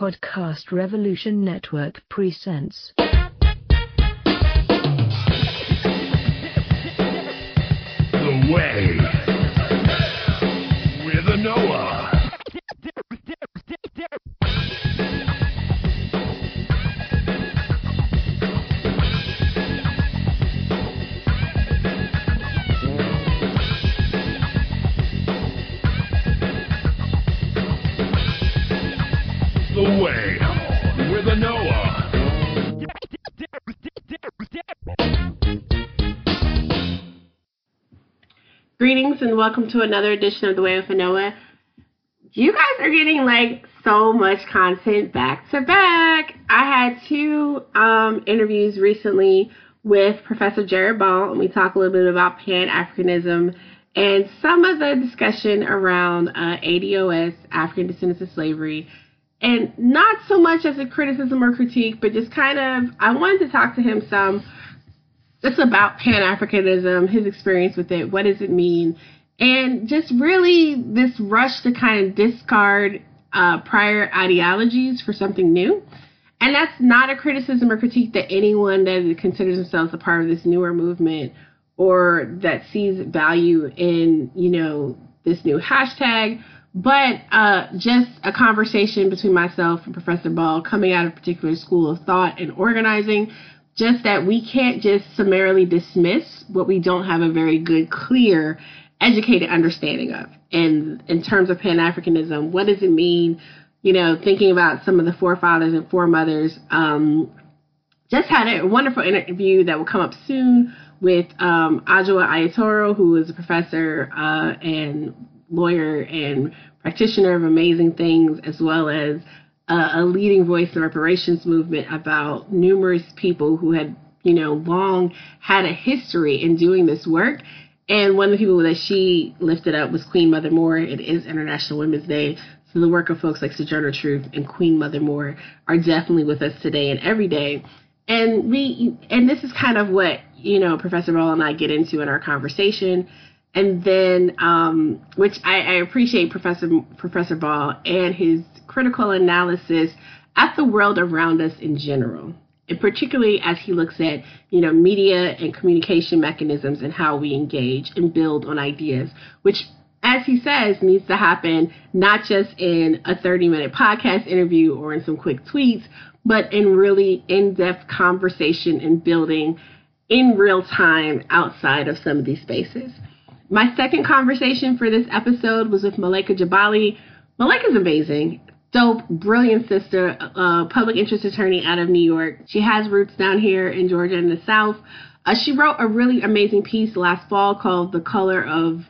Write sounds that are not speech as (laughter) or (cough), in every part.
Podcast Revolution Network presents. The Way with Anoa. And welcome to another edition of The Way of Noah. You guys are getting like so much content back to back. I had two um, interviews recently with Professor Jared Ball, and we talk a little bit about Pan Africanism and some of the discussion around uh, ADOS, African Descendants of Slavery, and not so much as a criticism or critique, but just kind of, I wanted to talk to him some just about Pan Africanism, his experience with it, what does it mean, and just really this rush to kind of discard uh, prior ideologies for something new. And that's not a criticism or critique that anyone that considers themselves a part of this newer movement or that sees value in, you know, this new hashtag, but uh, just a conversation between myself and Professor Ball coming out of a particular school of thought and organizing just that we can't just summarily dismiss what we don't have a very good, clear, educated understanding of. And in terms of Pan Africanism, what does it mean? You know, thinking about some of the forefathers and foremothers. Um, just had a wonderful interview that will come up soon with um, Adjoa Aiyetoro, who is a professor uh, and lawyer and practitioner of amazing things, as well as uh, a leading voice in the reparations movement about numerous people who had, you know, long had a history in doing this work. And one of the people that she lifted up was Queen Mother Moore. It is International Women's Day. So the work of folks like Sojourner Truth and Queen Mother Moore are definitely with us today and every day. And we, and this is kind of what, you know, Professor Ball and I get into in our conversation. And then, um, which I, I appreciate Professor Professor Ball and his critical analysis at the world around us in general, and particularly as he looks at you know media and communication mechanisms and how we engage and build on ideas, which as he says needs to happen not just in a 30 minute podcast interview or in some quick tweets, but in really in depth conversation and building in real time outside of some of these spaces. My second conversation for this episode was with Malaika Jabali. Malaika's amazing dope, brilliant sister, public interest attorney out of New York. She has roots down here in Georgia in the South. Uh, she wrote a really amazing piece last fall called "The Color of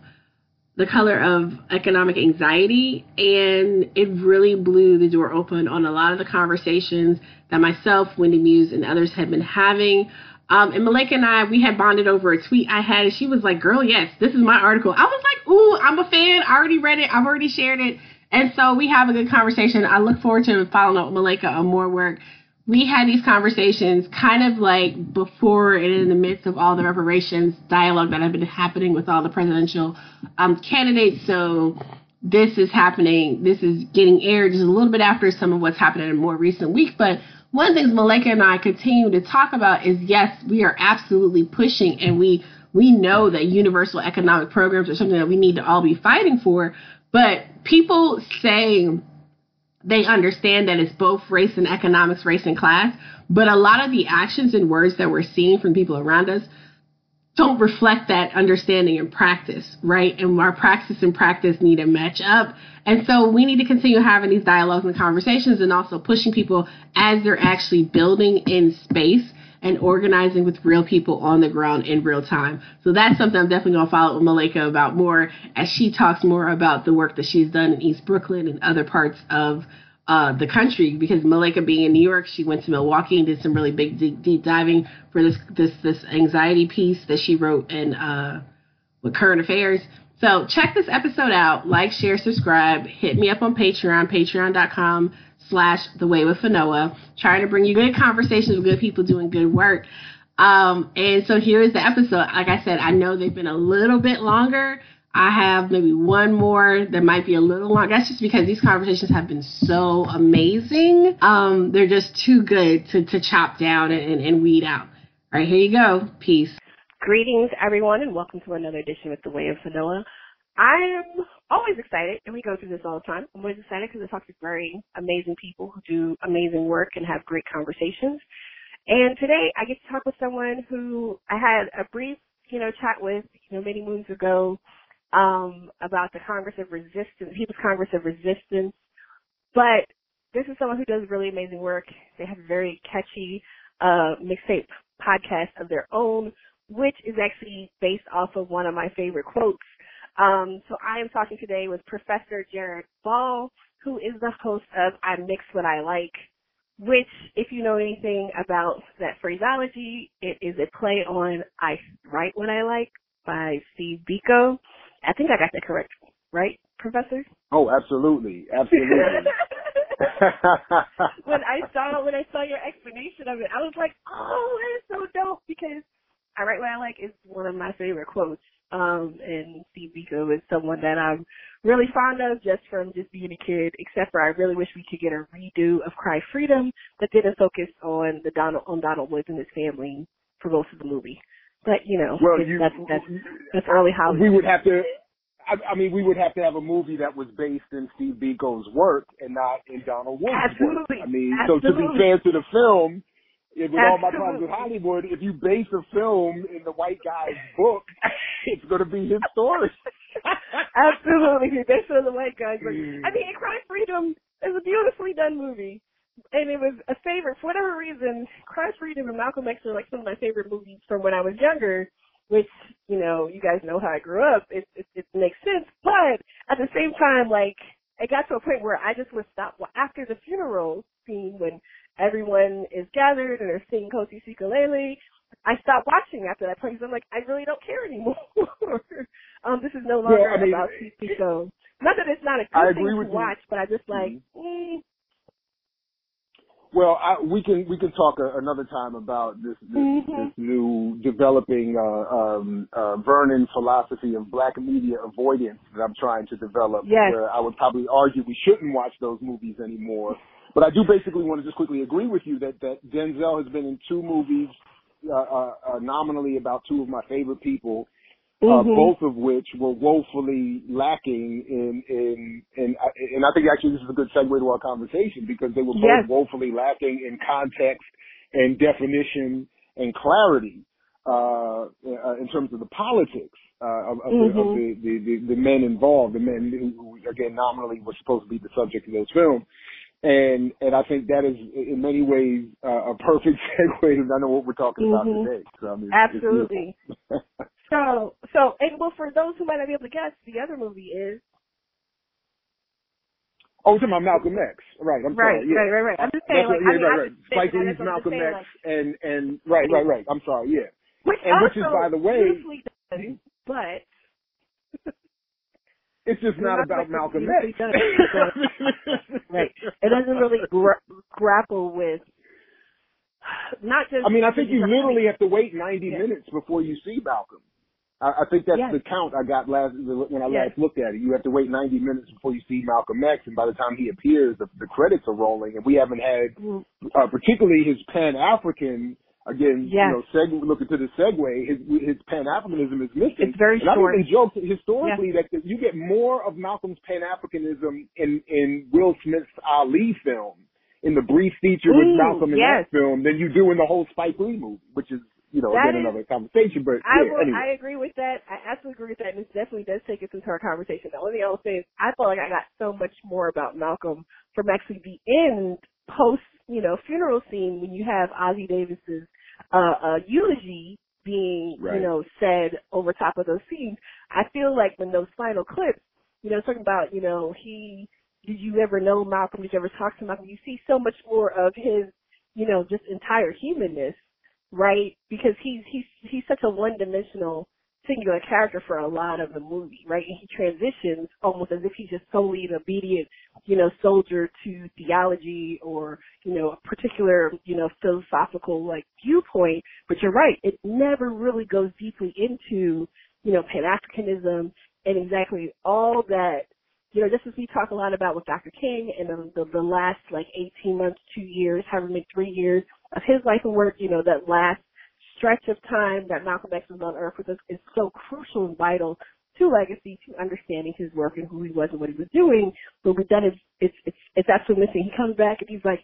the Color of Economic Anxiety," and it really blew the door open on a lot of the conversations that myself, Wendy Muse, and others had been having. Um, and Malaika and I, we had bonded over a tweet I had, she was like, "Girl, yes, this is my article." I was like, "Ooh, I'm a fan. I already read it. I've already shared it." And so we have a good conversation. I look forward to following up with Malaika on more work. We had these conversations kind of like before and in the midst of all the reparations dialogue that had been happening with all the presidential um, candidates. So this is happening. This is getting aired just a little bit after some of what's happened in a more recent week. But one of the things Malaika and I continue to talk about is yes, we are absolutely pushing and we we know that universal economic programs are something that we need to all be fighting for. But people say they understand that it's both race and economics, race and class, but a lot of the actions and words that we're seeing from people around us don't reflect that understanding in practice, right? And our practice and practice need to match up. And so we need to continue having these dialogues and conversations and also pushing people as they're actually building in space and organizing with real people on the ground in real time. So that's something I'm definitely going to follow up with Malaika about more as she talks more about the work that she's done in East Brooklyn and other parts of uh, the country. Because Malaika being in New York, she went to Milwaukee and did some really big deep, deep diving for this this this anxiety piece that she wrote in uh, with current affairs. So check this episode out. Like, share, subscribe. Hit me up on Patreon, patreon.com slash the way with Anoa, trying to bring you good conversations with good people doing good work. Um, and so here is the episode. Like I said, I know they've been a little bit longer. I have maybe one more that might be a little long. That's just because these conversations have been so amazing. Um, they're just too good to, to chop down and, and weed out. All right, here you go. Peace. Greetings, everyone, and welcome to another edition with The Way of Vanilla. I am always excited, and we go through this all the time. I'm always excited because I talk to very amazing people who do amazing work and have great conversations. And today I get to talk with someone who I had a brief, you know, chat with, you know, many moons ago, um, about the Congress of Resistance, People's Congress of Resistance. But this is someone who does really amazing work. They have a very catchy, uh, mixtape podcast of their own, which is actually based off of one of my favorite quotes. Um, so I am talking today with Professor Jared Ball, who is the host of I Mix What I Like, which, if you know anything about that phraseology, it is a play on I Write What I Like by Steve Biko. I think I got that correct, right, Professor? Oh, absolutely, absolutely. (laughs) (laughs) when I saw when I saw your explanation of it, I was like, oh, that is so dope because I write what I like is one of my favorite quotes. Um, and Steve Biko is someone that I'm really fond of just from just being a kid, except for I really wish we could get a redo of Cry Freedom that didn't focus on the Donald, on Donald Woods and his family for most of the movie. But, you know, well, you, that's, that's, that's early Hollywood. We would have to, I, I mean, we would have to have a movie that was based in Steve Biko's work and not in Donald Woods' Absolutely. work. I mean, Absolutely. so to be fair to the film, with all my Absolutely. problems with Hollywood, if you base a film in the white guy's book, (laughs) it's going to be his story. (laughs) Absolutely. Based on the white guys. But, I (laughs) mean, Cry Freedom is a beautifully done movie. And it was a favorite, for whatever reason, Cry Freedom and Malcolm X are like some of my favorite movies from when I was younger, which, you know, you guys know how I grew up. It, it, it makes sense. But at the same time, like, it got to a point where I just would stop well, after the funeral scene when everyone is gathered and they're singing Kosi Sikalele. I stopped watching after that point because I'm like, I really don't care anymore. (laughs) um, this is no longer Well, I mean, about Biko. Not that it's not a good thing agree to with you. watch, but I just like, Mhm. mm, Well, I, we can we can talk a, another time about this this, Mhm. this new developing uh, um, uh, Vernon philosophy of black media avoidance that I'm trying to develop. Yes. Where I would probably argue we shouldn't watch those movies anymore. But I do basically want to just quickly agree with you that that Denzel has been in two movies uh, uh, uh, nominally about two of my favorite people uh, Mhm. both of which were woefully lacking in in in and I think actually this is a good segue to our conversation because they were both Yes. woefully lacking in context and definition and clarity uh, uh, in terms of the politics uh, of, of, the, of Mhm. the, the, the the men involved, the men who, again nominally were supposed to be the subject of those films. And and I think that is in many ways uh, a perfect (laughs) segue to I know what we're talking Mhm. about today. So, I mean, absolutely. (laughs) So, so, and well, for those who might not be able to guess, the other movie is Oh, talking about Malcolm X, right? I'm right, sorry. Yeah. right, right, right. I'm just saying, That's like, right, I mean, yeah, right, right. Spike Lee's that's what I'm Malcolm saying, X, like, and and right, right, right. I'm sorry. Yeah, which and which is, by the way- done, but (laughs) it's just not Malcolm about Malcolm X. (laughs) right. It doesn't really gra- grapple with not just. I mean, I think you literally have to wait 90 Yeah. minutes before you see Malcolm. I, I think that's Yes. the count I got last when I Yes. last looked at it. You have to wait 90 minutes before you see Malcolm X, and by the time he appears, the, the credits are rolling, and we haven't had Mm, uh, particularly his Pan African. Again, Yes. you know, seg- looking to the segue, his his Pan Africanism is missing. It's very and I've short. even joked historically that you get more of Malcolm's Pan Africanism in in Will Smith's Ali film, in the brief feature Ooh, with Malcolm in yes. that film, than you do in the whole Spike Lee movie, which is you know That again is- another conversation. But I yeah, will, anyway. I agree with that. I absolutely agree with that, and this definitely does take us into our conversation. The only thing I will say is I felt like I got so much more about Malcolm from actually the end post, you know, funeral scene when you have Ossie Davis's uh, uh, eulogy being, Right. you know, said over top of those scenes. I feel like when those final clips, you know, talking about, you know, he, did you ever know Malcolm? Did you ever talk to Malcolm? You see so much more of his, you know, just entire humanness, right? Because he's, he's, he's such a one-dimensional singular character for a lot of the movie, right? And he transitions almost as if he's just solely an obedient, you know, soldier to theology or, you know, a particular, you know, philosophical like viewpoint. But you're right, it never really goes deeply into, you know, Pan-Africanism and exactly all that you know, just as we talk a lot about with Dr. King and the, the, the last like 18 months, two years, however many three years of his life and work, you know, that last stretch of time that Malcolm X was on earth with us is so crucial and vital to legacy, to understanding his work and who he was and what he was doing. But with that, it's, it's, it's, it's absolutely missing. He comes back and he's like,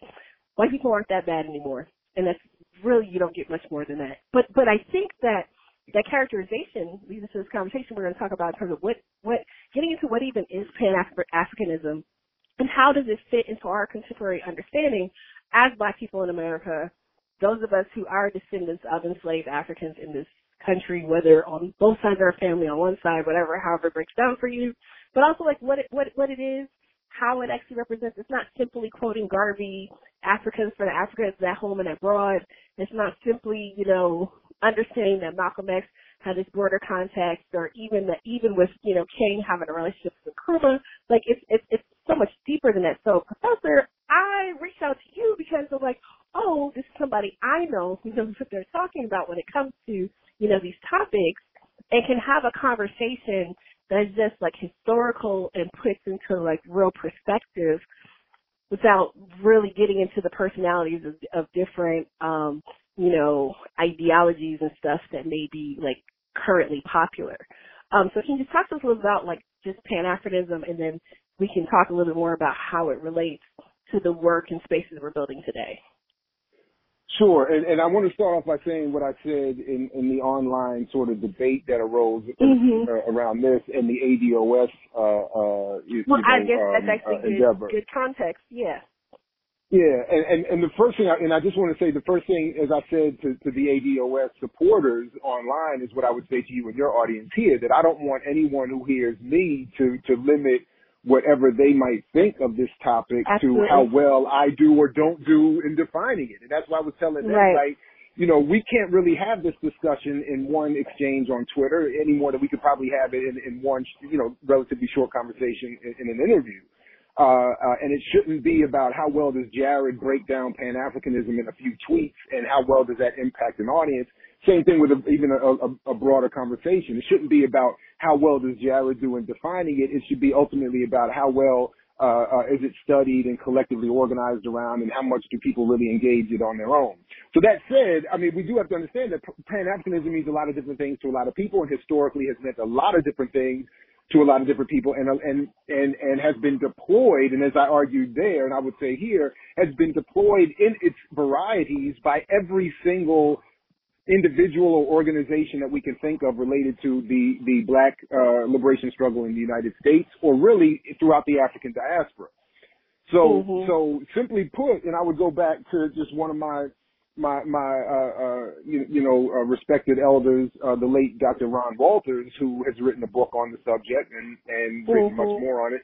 white people aren't that bad anymore. And that's really, you don't get much more than that. But, but I think that that characterization leads us to this conversation we're going to talk about in terms of what, what, getting into what even is Pan-Africanism and how does it fit into our contemporary understanding as black people in America, those of us who are descendants of enslaved Africans in this country, whether on both sides of our family, on one side, whatever, however it breaks down for you, but also like what it, what, what it is, how it actually represents. It's not simply quoting Garvey, Africans for the Africans at home and abroad. It's not simply, you know, understanding that Malcolm X had this broader context, or even that even with you know King having a relationship with Nkrumah, like it's it's it's so much deeper than that. So, Professor, I reached out to you because I'm like, oh, this is somebody I know who knows what they're talking about when it comes to you know these topics, and can have a conversation that's just like historical and puts into like real perspective without really getting into the personalities of, of different um you know, ideologies and stuff that may be like currently popular. Um, so can you talk to us a little about like just Pan-Africanism and then we can talk a little bit more about how it relates to the work and spaces we're building today. Sure, and, and I want to start off by saying what I said in, in the online sort of debate that arose mm-hmm. uh, around this and the ADOS. Uh, uh, you, well, you know, I guess um, that's actually uh, good, good context. Yeah. Yeah, and, and, and the first thing, I, and I just want to say the first thing, as I said to, to the ADOS supporters online, is what I would say to you and your audience here, that I don't want anyone who hears me to, to limit whatever they might think of this topic Absolutely. to how well I do or don't do in defining it. And that's why I was telling them, Right. like, you know, we can't really have this discussion in one exchange on Twitter any more than we could probably have it in, in one, you know, relatively short conversation in, in an interview. Uh, uh, and it shouldn't be about how well does Jared break down Pan-Africanism in a few tweets and how well does that impact an audience. Same thing with a, even a, a, a broader conversation. It shouldn't be about how well does Jared do in defining it. It should be ultimately about how well uh, uh, is it studied and collectively organized around and how much do people really engage it on their own. So that said, I mean, we do have to understand that Pan-Africanism means a lot of different things to a lot of people and historically has meant a lot of different things to a lot of different people and and and and has been deployed and as I argued there and I would say here has been deployed in its varieties by every single individual or organization that we can think of related to the the black uh, liberation struggle in the United States or really throughout the African diaspora. So Mhm. so simply put, and I would go back to just one of my my my uh, uh, you, you know uh, respected elders, uh, the late Dr. Ron Walters, who has written a book on the subject and and written much Mhm. more on it.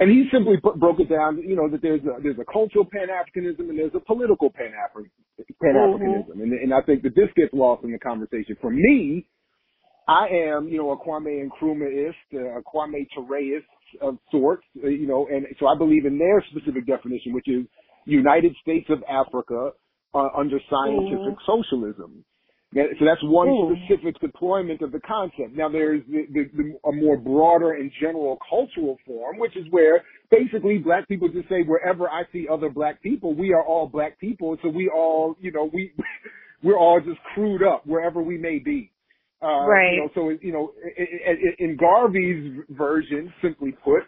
And he simply put, broke it down, you know, that there's a, there's a cultural Pan-Africanism and there's a political Pan-Afri- Pan-Africanism. And, and I think that this gets lost in the conversation. For me, I am, you know, a Kwame Nkrumahist, a Kwame Tureist of sorts, uh, you know, and so I believe in their specific definition, which is United States of Africa uh, under scientific socialism. So that's one Mm. specific deployment of the concept. Now there's the, the, the, a more broader and general cultural form, which is where basically black people just say wherever I see other black people, we are all black people. So we all, you know, we, (laughs) we're all just crewed up wherever we may be. Uh, Right. You know, so, you know, in Garvey's version, simply put,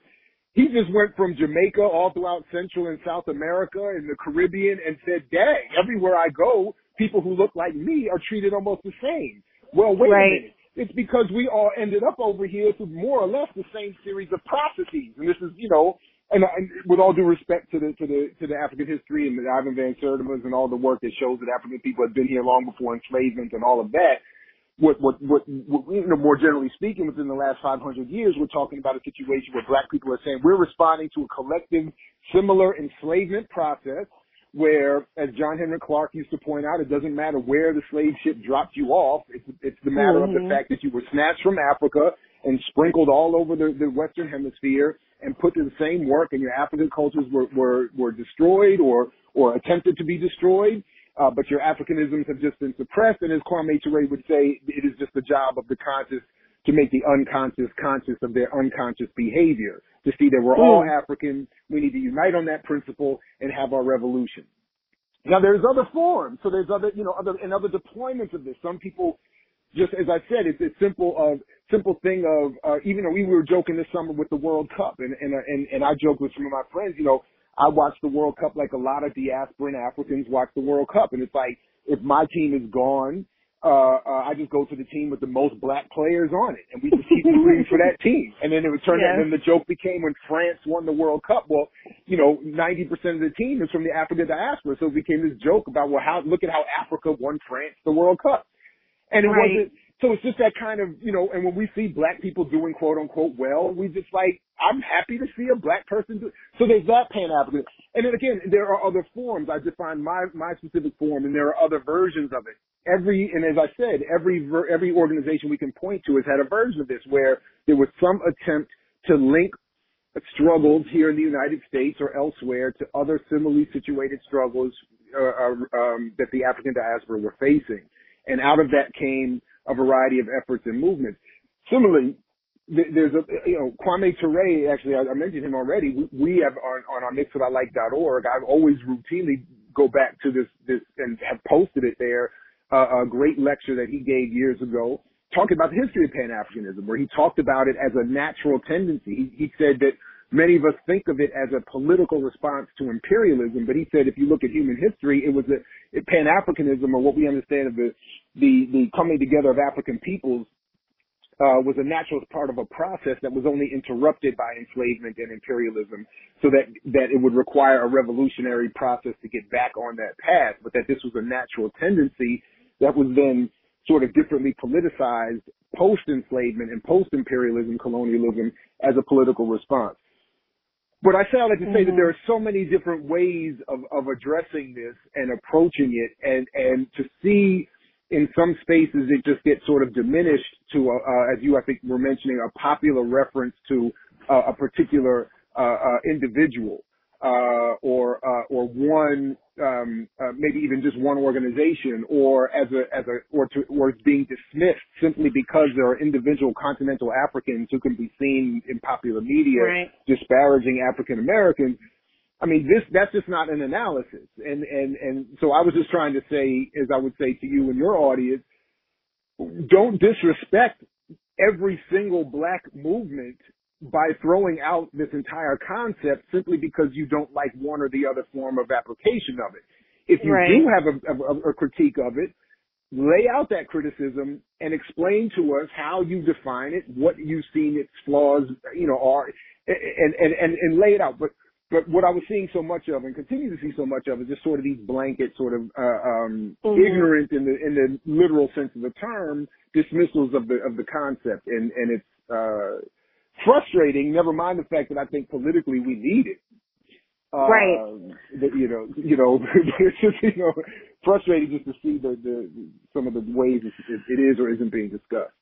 he just went from Jamaica all throughout Central and South America and the Caribbean and said, dang, everywhere I go, people who look like me are treated almost the same. Well, wait Right. a minute. It's because we all ended up over here through more or less the same series of processes. And this is, you know, and, and with all due respect to the to the to the African history and the Ivan Van Sertima's and all the work that shows that African people have been here long before enslavement and all of that, what, what, what, what, you know, more generally speaking, within the last 500 years, we're talking about a situation where black people are saying we're responding to a collective, similar enslavement process where, as John Henrik Clarke used to point out, it doesn't matter where the slave ship dropped you off. It's, it's the matter of the Mhm. fact that you were snatched from Africa and sprinkled all over the, the Western Hemisphere and put to the same work, and your African cultures were, were, were destroyed or, or attempted to be destroyed uh, but your Africanisms have just been suppressed. And as Kwame Ture would say, it is just the job of the conscious to make the unconscious conscious of their unconscious behavior. To see that we're all African, we need to unite on that principle and have our revolution. Now there's other forms. So there's other, you know, other, and other deployments of this. Some people, just as I said, it's a simple of, simple thing of, uh, even though we were joking this summer with the World Cup and, and, and, and I joked with some of my friends, you know, I watch the World Cup like a lot of diasporan Africans watch the World Cup. And it's like, if my team is gone, uh, uh, I just go to the team with the most black players on it, and we just keep rooting for that team. And then it would turn Yeah. out, and then the joke became when France won the World Cup. Well, you know, 90% of the team is from the African diaspora, so it became this joke about, well, how look at how Africa won France the World Cup, and it Right. wasn't. So it's just that kind of, you know, and when we see black people doing quote unquote well, we just like, I'm happy to see a black person do. it. So there's that Pan African. And then again, there are other forms. I define my, my specific form and there are other versions of it. Every, and as I said, every, every organization we can point to has had a version of this where there was some attempt to link struggles here in the United States or elsewhere to other similarly situated struggles uh, uh, um, that the African diaspora were facing. And out of that came a variety of efforts and movements. Similarly, there's a, you know, Kwame Ture, actually, I, mentioned him already. We, we have on, on our mixwhatIlike.org, I've always routinely go back to this, this and have posted it there, uh, a great lecture that he gave years ago talking about the history of Pan-Africanism, where he talked about it as a natural tendency. He, he said that many of us think of it as a political response to imperialism, but he said if you look at human history, it was a, Pan-Africanism, or what we understand of the, the, the coming together of African peoples, uh, was a natural part of a process that was only interrupted by enslavement and imperialism, so that that it would require a revolutionary process to get back on that path, but that this was a natural tendency that was then sort of differently politicized post enslavement and post imperialism, colonialism as a political response. But I say all that to say that there are so many different ways of, of addressing this and approaching it and, and to see in some spaces it just gets sort of diminished to, a, uh, as you I think were mentioning, a popular reference to uh, a particular uh, uh, individual. uh, or uh, or one um, uh, maybe even just one organization or as a as a or to or it's being dismissed simply because there are individual continental Africans who can be seen in popular media Right. disparaging African Americans. I mean, this that's just not an analysis, and and and so I was just trying to say, as I would say to you and your audience, don't disrespect every single black movement by throwing out this entire concept simply because you don't like one or the other form of application of it. If you Right. do have a, a, a critique of it, lay out that criticism and explain to us how you define it, what you've seen its flaws, you know, are, and, and, and, and lay it out. But, but what I was seeing so much of and continue to see so much of is just sort of these blanket sort of, uh, um, Mhm. ignorant in the, in the literal sense of the term dismissals of the, of the concept. And, and it's, uh, frustrating, never mind the fact that I think politically we need it. Uh, Right. That, you know, (laughs) you know, (laughs) it's just, you know, frustrating just to see the, the, some of the ways it, it is or isn't being discussed.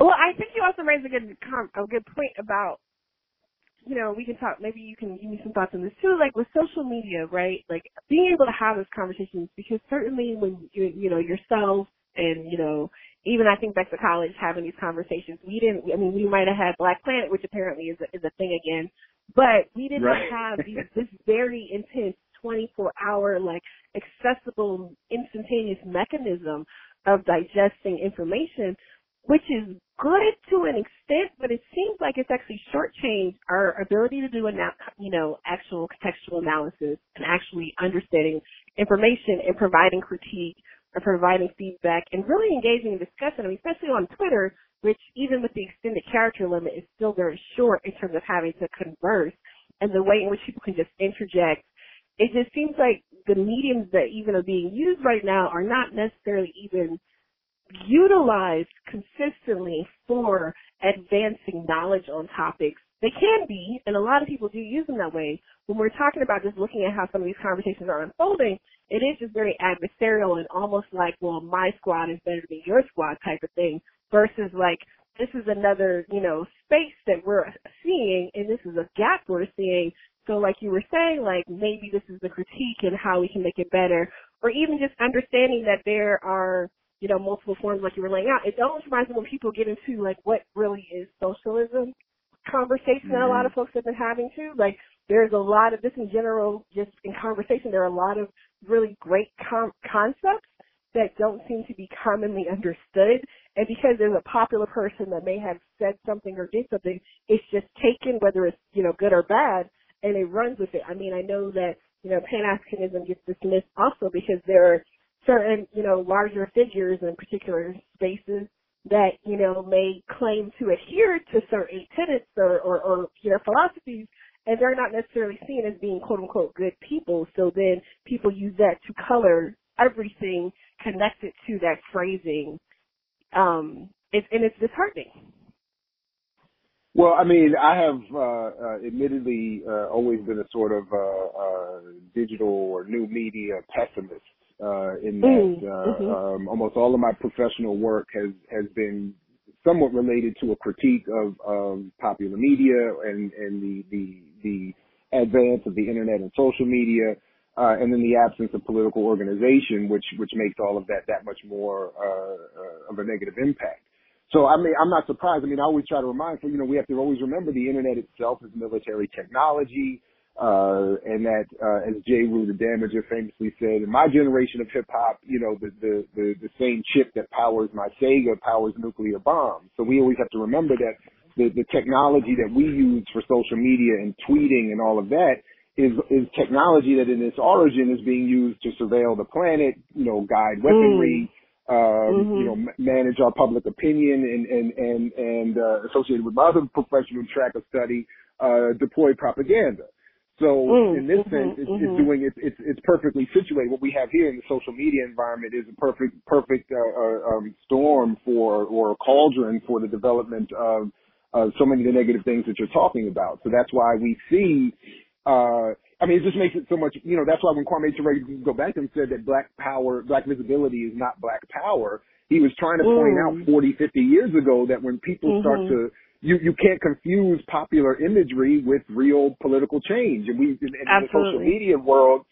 Well, I think you also raised a good com- a good point about, you know, we can talk. Maybe you can give me some thoughts on this too. Like with social media, right? Like being able to have those conversations because certainly when you you know yourself and you know even I think back to college having these conversations, we didn't. I mean, we might have had Black Planet, which apparently is a, is a thing again, but we did Right. have (laughs) these, this very intense 24 hour like accessible instantaneous mechanism of digesting information which is good to an extent, but it seems like it's actually shortchanged our ability to do, ana- you know, actual contextual analysis and actually understanding information and providing critique or providing feedback and really engaging in discussion, I mean, especially on Twitter, which even with the extended character limit is still very short in terms of having to converse and the way in which people can just interject. It just seems like the mediums that even are being used right now are not necessarily even utilized consistently for advancing knowledge on topics. They can be, and a lot of people do use them that way. When we're talking about just looking at how some of these conversations are unfolding, it is just very adversarial and almost like, well, my squad is better than your squad type of thing versus like, this is another, you know, space that we're seeing and this is a gap we're seeing. So like you were saying, like maybe this is the critique and how we can make it better or even just understanding that there are you know, multiple forms like you were laying out. It almost reminds me when people get into like what really is socialism conversation that a lot mm-hmm. of folks have been having too. Like there's a lot of this in general, just in conversation, there are a lot of really great com- concepts that don't seem to be commonly understood. And because there's a popular person that may have said something or did something, it's just taken, whether it's, you know, good or bad, and it runs with it. I mean, I know that, you know, Pan-Africanism gets dismissed also because there are certain, you know, larger figures in particular spaces that, you know, may claim to adhere to certain tenets or, or, or you know, philosophies, and they're not necessarily seen as being quote unquote good people. So then people use that to color everything connected to that phrasing. Um, it, and it's disheartening. Well, I mean, I have uh, uh, admittedly uh, always been a sort of uh, uh, digital or new media pessimist. Uh, in that, Mm, uh, mhm. um, almost all of my professional work has has been somewhat related to a critique of, of popular media and and the the the advance of the internet and social media, uh, and then the absence of political organization, which which makes all of that that much more uh, of a negative impact. So I mean, I'm not surprised. I mean, I always try to remind people, you know, we have to always remember the internet itself is military technology, uh, and that, uh, as Jeru the Damaja famously said, in my generation of hip hop, you know, the, the, the, the same chip that powers my Sega powers nuclear bombs. So we always have to remember that the, the technology that we use for social media and tweeting and all of that is, is technology that in its origin is being used to surveil the planet, you know, guide weaponry, um, Mhm. you know, ma- manage our public opinion and, and, and, and, uh, associated with my other professional track of study, uh, deploy propaganda. So Mm, in this mhm, sense, it's, mhm. it's doing it's, it's it's perfectly situated. What we have here in the social media environment is a perfect perfect uh, uh, um, storm for or a cauldron for the development of uh, so many of the negative things that you're talking about. So that's why we see. Uh, I mean, it just makes it so much. You know, that's why when Kwame Ture go back and said that black power, black visibility is not black power. He was trying to point Mm. out 40, 50 years ago that when people start Mhm. to you you can't confuse popular imagery with real political change. And we in, in the social media world,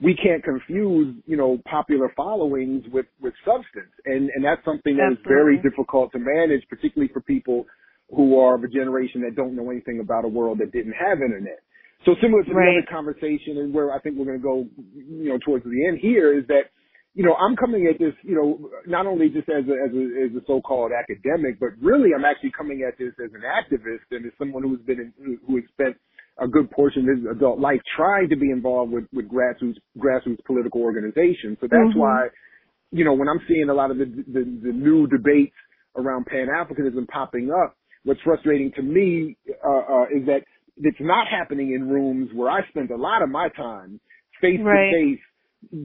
we can't confuse you know popular followings with with substance, and and that's something that is very difficult to manage, particularly for people who are of a generation that don't know anything about a world that didn't have internet. So similar to the Right. other conversation, and where I think we're going to go, you know, towards the end here is that you know, I'm coming at this, you know, not only just as a, as a, as a so-called academic, but really I'm actually coming at this as an activist and as someone who's been, in, who- has spent a good portion of his adult life trying to be involved with, with grassroots, grassroots political organizations. So that's Mhm. why, you know, when I'm seeing a lot of the, the, the new debates around Pan-Africanism popping up, what's frustrating to me, uh, uh, is that it's not happening in rooms where I spend a lot of my time face to face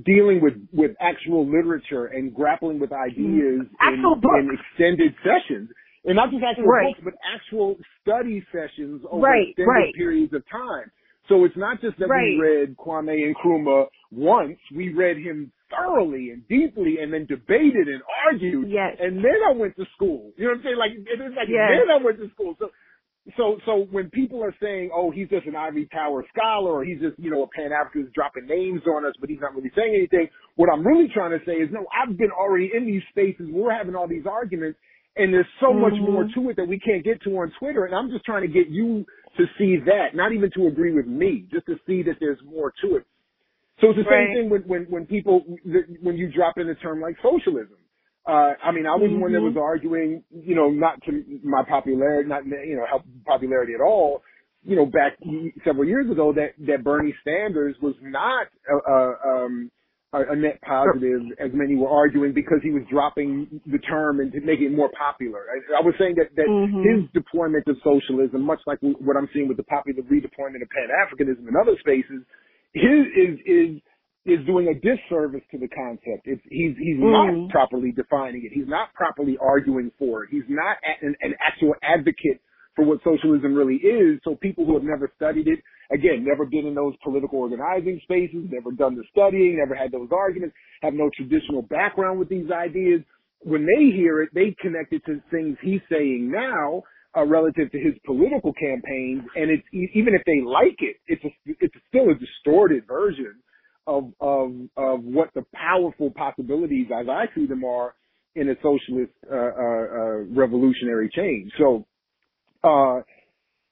dealing with with actual literature and grappling with ideas Actual in, in extended sessions, and not just actual Right. books, but actual study sessions over Right, extended right. periods of time. So it's not just that Right. we read Kwame Nkrumah once; we read him thoroughly and deeply, and then debated and argued. Yes. And then I went to school. You know what I'm saying? Like it's like Yes. then I went to school. So so so when people are saying, "Oh, he's just an Ivy Tower scholar," or he's just you know a Pan Africanist dropping names on us, but he's not really saying anything, what I'm really trying to say is, no, I've been already in these spaces. We're having all these arguments, and there's so much Mhm. more to it that we can't get to on Twitter. And I'm just trying to get you to see that, not even to agree with me, just to see that there's more to it. So it's the Right. same thing when when when people when you drop in a term like socialism. Uh, I mean, I was one that Mhm. was arguing, you know, not to my popularity, not you know help popularity at all. You know, back several years ago, that that Bernie Sanders was not a, a, um, a, a net positive, as many were arguing, because he was dropping the term and to make it more popular. I, I was saying that that Mhm. his deployment of socialism, much like what I'm seeing with the popular redeployment of Pan Africanism in other spaces, his is is is doing a disservice to the concept. It's, he's he's Mm. not properly defining it. He's not properly arguing for it. He's not an, an actual advocate for what socialism really is. So people who have never studied it, again, never been in those political organizing spaces, never done the studying, never had those arguments, have no traditional background with these ideas. When they hear it, they connect it to things he's saying now uh, relative to his political campaigns, and it's even if they like it, it's a, it's still a distorted version of of of what the powerful possibilities, as I see them, are in a socialist uh, uh, uh, revolutionary change. So, uh,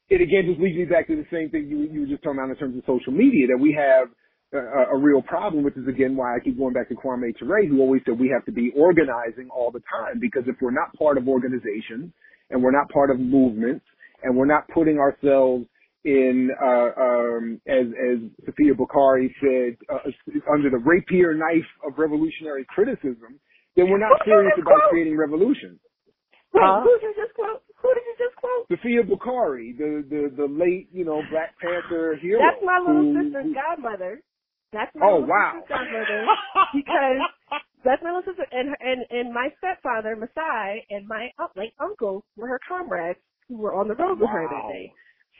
it again just leads me back to the same thing you, you were just talking about in terms of social media that we have a, a real problem, which is again why I keep going back to Kwame Ture, who always said we have to be organizing all the time because if we're not part of organizations and we're not part of movements and we're not putting ourselves in, uh, um, as, as Safiya Bukhari said, uh, under the rapier knife of revolutionary criticism, then we're not serious about creating revolution. Wait, uh, who did you just quote? Who did you just quote? Safiya Bukhari, the, the, the late, you know, Black Panther hero. That's my little who, sister's who, godmother. That's my oh, little wow. sister's godmother. (laughs) because that's my little sister, and and and my stepfather Masai and my uh, late uncle were her comrades who were on the road with her that day.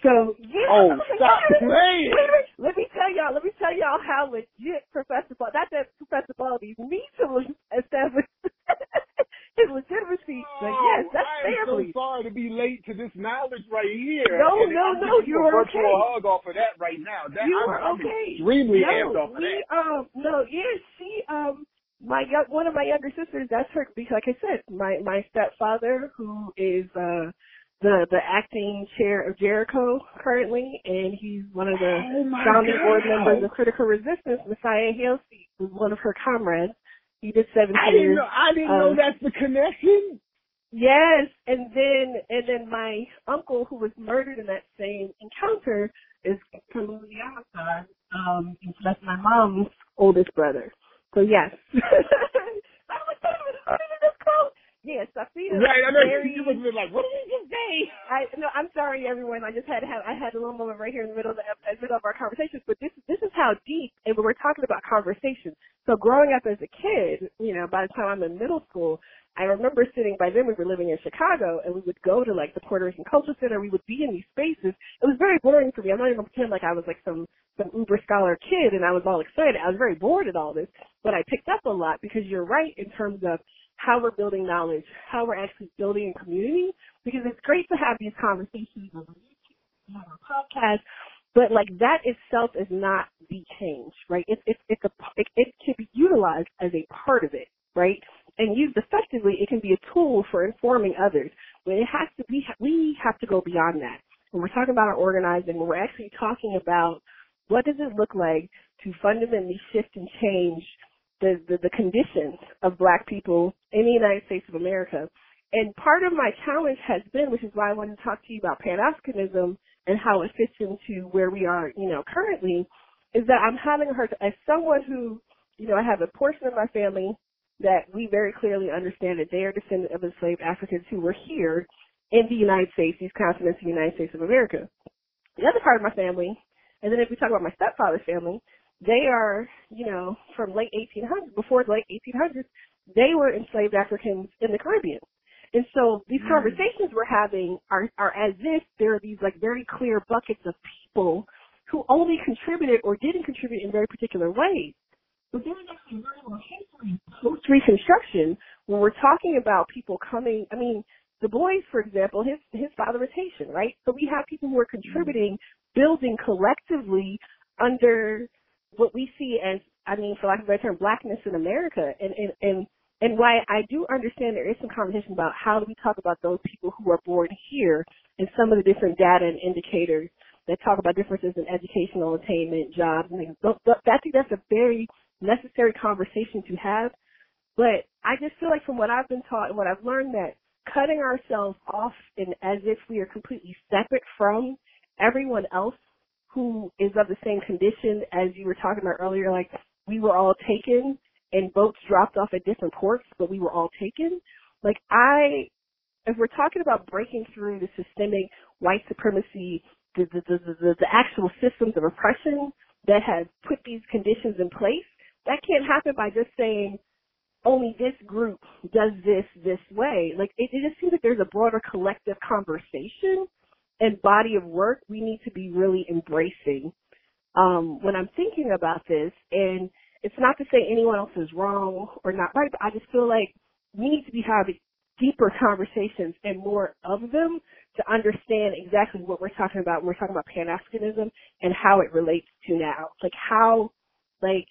So yeah. Oh, like, stop "Wait playing. wait a minute. Let me tell y'all. Let me tell y'all how legit Professor Ball. Not that Professor Baldy needs to establish (laughs) his legitimacy, but yes, that's Oh, I am family. so sorry to be late to this knowledge right here. No, And no, I'm no, you're okay. hug off of that right now. That, you I'm, are I'm okay. extremely no, amped off of we, that. um, no, yeah, she, um, my young, one of my younger sisters, that's her, because like I said, my, my stepfather, who is, uh, the, the acting chair of Jericho currently, and he's one of the Oh founding board members of Critical Resistance, Masai Halesey, was one of her comrades. He did seven I didn't years. know. I didn't um, know that's the connection. Yes, and then and then my uncle who was murdered in that same encounter is Amasar, um, and so that's my mom's oldest brother. So yes. (laughs) (laughs) I was like, what did this quote? Yes, Safina. Right. I know very, you have like, what did you just say? (laughs) I no, I'm sorry, everyone. I just had to have I had a little moment right here in the middle of the in the middle of our conversations. But this this is how deep, and we're talking about conversations. So growing up as a kid, you know, by the time I'm in middle school, I remember sitting. By then, we were living in Chicago, and we would go to like the Puerto Rican Culture Center. We would be in these spaces. It was very boring for me. I'm not even gonna pretend like I was like some some uber scholar kid, and I was all excited. I was very bored at all this, but I picked up a lot because you're right in terms of how we're building knowledge, how we're actually building a community, because it's great to have these conversations on YouTube, on our podcast, but like that itself is not the change, right? It's it's it's a it, it can be utilized as a part of it, right? And used effectively, it can be a tool for informing others. But it has to be we have to go beyond that. When we're talking about our organizing, when we're actually talking about what does it look like to fundamentally shift and change the, the, the conditions of black people in the United States of America. And part of my challenge has been, which is why I wanted to talk to you about Pan-Africanism and how it fits into where we are, you know, currently, is that I'm having a her, as someone who, you know, I have a portion of my family that we very clearly understand that they are descendants of enslaved Africans who were here in the United States, these continents the United States of America. The other part of my family, and then if we talk about my stepfather's family, they are, you know, from late 1800s, before the late 1800s, they were enslaved Africans in the Caribbean. And so these mm. conversations we're having are, are as if there are these like very clear buckets of people who only contributed or didn't contribute in very particular ways. But there is actually very little history post Reconstruction when we're talking about people coming. I mean, Du Bois, for example, his his father was Haitian, right? So we have people who are mm. contributing, building collectively under what we see as, I mean, for lack of a better term, blackness in America. And and and and why I do understand there is some conversation about how do we talk about those people who are born here and some of the different data and indicators that talk about differences in educational attainment, jobs, and things. But, but I think that's a very necessary conversation to have. But I just feel like from what I've been taught and what I've learned that cutting ourselves off and as if we are completely separate from everyone else who is of the same condition as you were talking about earlier, like we were all taken and boats dropped off at different ports, but we were all taken. Like I, if we're talking about breaking through the systemic white supremacy, the the the, the, the actual systems of oppression that have put these conditions in place, that can't happen by just saying only this group does this this way. Like it, it just seems like there's a broader collective conversation and body of work we need to be really embracing um, when I'm thinking about this. And it's not to say anyone else is wrong or not right, but I just feel like we need to be having deeper conversations and more of them to understand exactly what we're talking about when we're talking about Pan-Africanism and how it relates to now. Like how, like,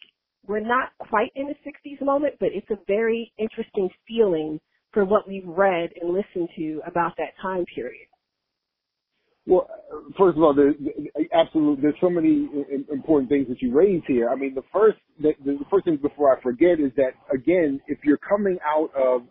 we're not quite in the 60s moment, but it's a very interesting feeling for what we've read and listened to about that time period. Well, first of all, there's absolutely there's so many important things that you raise here. I mean, the first the, the first thing before I forget is that again, if you're coming out of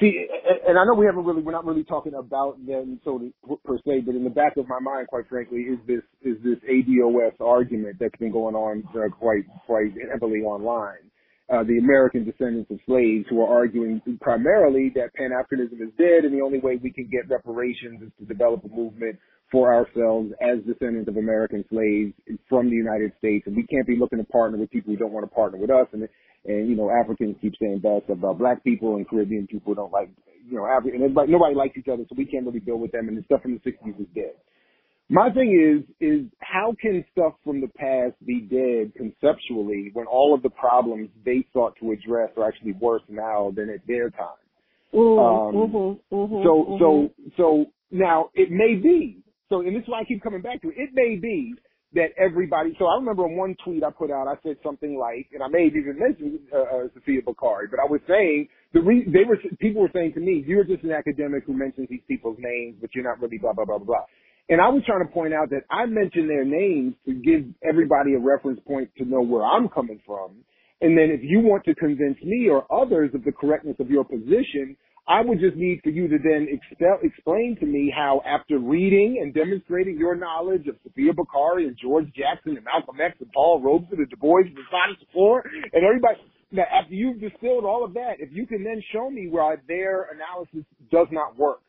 see, and I know we haven't really we're not really talking about them so per se, but in the back of my mind, quite frankly, is this is this ADOS argument that's been going on uh, quite quite heavily online uh, the American descendants of slaves who are arguing primarily that Pan-Africanism is dead and the only way we can get reparations is to develop a movement for ourselves as descendants of American slaves from the United States. And we can't be looking to partner with people who don't want to partner with us. And, and, you know, Africans keep saying bad stuff about black people and Caribbean people don't like, you know, African, nobody likes each other, so we can't really deal with them. And the stuff from the 60s is dead. My thing is, is how can stuff from the past be dead conceptually when all of the problems they sought to address are actually worse now than at their time? Mm, Um, mm-hmm, mm-hmm, so, mm-hmm. so, so now it may be. So, and this is why I keep coming back to it. It may be that everybody. So I remember on one tweet I put out, I said something like, and I may have even mentioned uh, uh, Safiya Bukhari, but I was saying the re- they were people were saying to me, "You're just an academic who mentions these people's names, but you're not really blah blah blah blah blah." And I was trying to point out that I mentioned their names to give everybody a reference point to know where I'm coming from. And then if you want to convince me or others of the correctness of your position, I would just need for you to then expel, explain to me how after reading and demonstrating your knowledge of Safiya Bukhari and George Jackson and Malcolm X and Paul Robeson and Du Bois and Sonny Floor and everybody, now after you've distilled all of that, if you can then show me where their analysis does not work,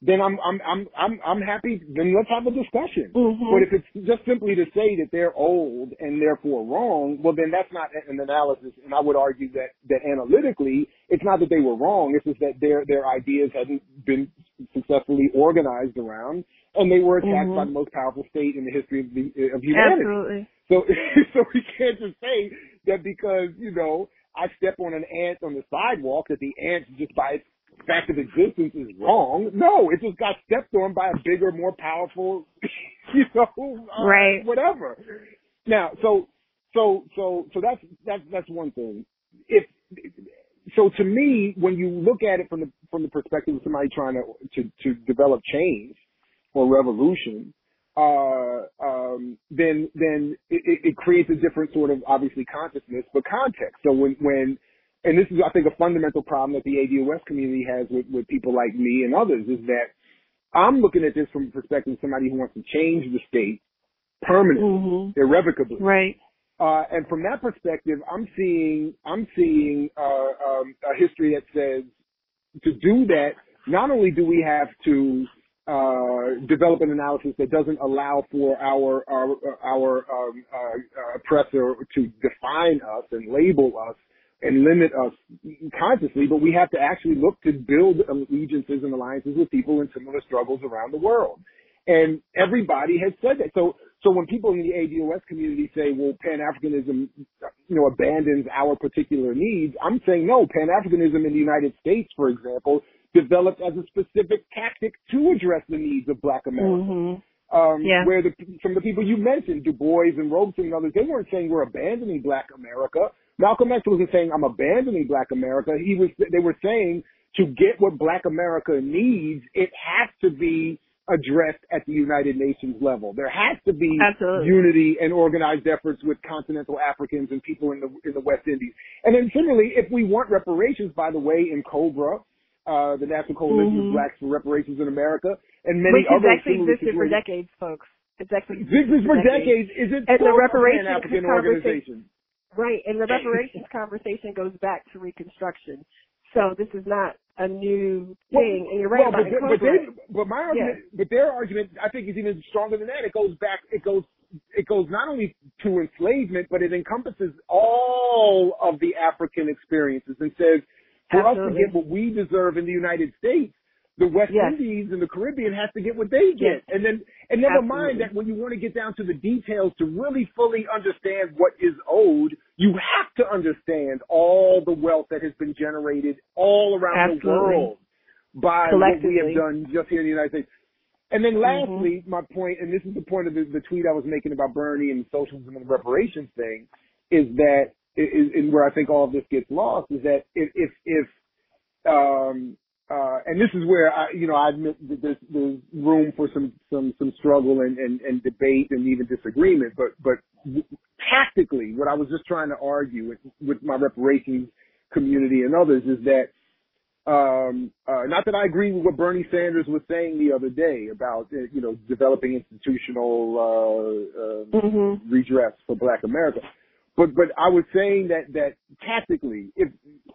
then I'm I'm I'm I'm I'm happy. Then let's have a discussion. Mhm. But if it's just simply to say that they're old and therefore wrong, well then that's not an analysis. And I would argue that that analytically, it's not that they were wrong. It's just that their their ideas hadn't been successfully organized around, and they were attacked Mhm. by the most powerful state in the history of the of humanity. Absolutely. So, (laughs) so we can't just say that because, you know, I step on an ant on the sidewalk that the ant just by its fact of existence is wrong. No, it just got stepped on by a bigger, more powerful, (laughs) you know, uh, Right. whatever. Now, so, so, so, so that's, that's, that's one thing. If, so to me, when you look at it from the, from the perspective of somebody trying to, to, to develop change or revolution, uh, um, then then it, it, it creates a different sort of obviously consciousness, but context. So when when and this is I think a fundamental problem that the ADOS community has with with people like me and others is that I'm looking at this from the perspective of somebody who wants to change the state permanently, Mhm. irrevocably. Right. Uh, and from that perspective, I'm seeing I'm seeing uh, um, a history that says to do that, not only do we have to uh, develop an analysis that doesn't allow for our our, our um, uh, oppressor to define us and label us and limit us consciously, but we have to actually look to build allegiances and alliances with people in similar struggles around the world. And everybody has said that. So, so when people in the ADOS community say, well, Pan-Africanism, you know, abandons our particular needs, I'm saying no, Pan-Africanism in the United States, for example, developed as a specific tactic to address the needs of black America. Mhm. Um, Yeah. where the, of the people you mentioned, Du Bois and Robeson and others, they weren't saying we're abandoning black America. Malcolm X wasn't saying I'm abandoning black America. He was, they were saying to get what black America needs, it has to be addressed at the United Nations level. There has to be Absolutely. unity and organized efforts with continental Africans and people in the in the West Indies. And then similarly, if we want reparations, by the way, N'COBRA, uh, the National Coalition Mhm. of Blacks for Reparations in America, and many Which other actually similar existed for decades, folks. It's actually Existed for decades. Is it And the reparations Pan-African organization? Right, and the (laughs) reparations conversation goes back to Reconstruction. So this is not a new thing, and you're right well, about but, but, they, but my argument, Yeah. but their argument, I think, is even stronger than that. It goes back. It goes. It goes not only to enslavement, but it encompasses all of the African experiences and says, for us to get what we deserve in the United States, the West Yes. Indies and the Caribbean has to get what they get. Yes. And then, and never Absolutely. mind that when you want to get down to the details to really fully understand what is owed, you have to understand all the wealth that has been generated all around the world by what we have done just here in the United States. And then Mm-hmm. lastly, my point, and this is the point of the, the tweet I was making about Bernie and socialism and the reparations thing, is that is, is where I think all of this gets lost is that if if, if um, uh, and this is where I, you know, I admit that there's, there's room for some, some, some struggle and, and, and debate and even disagreement. But, but tactically, what I was just trying to argue with, with my reparations community and others is that, um, uh, not that I agree with what Bernie Sanders was saying the other day about, uh, you know, developing institutional, uh, uh, Mm-hmm. redress for Black America. But but I was saying that that tactically, if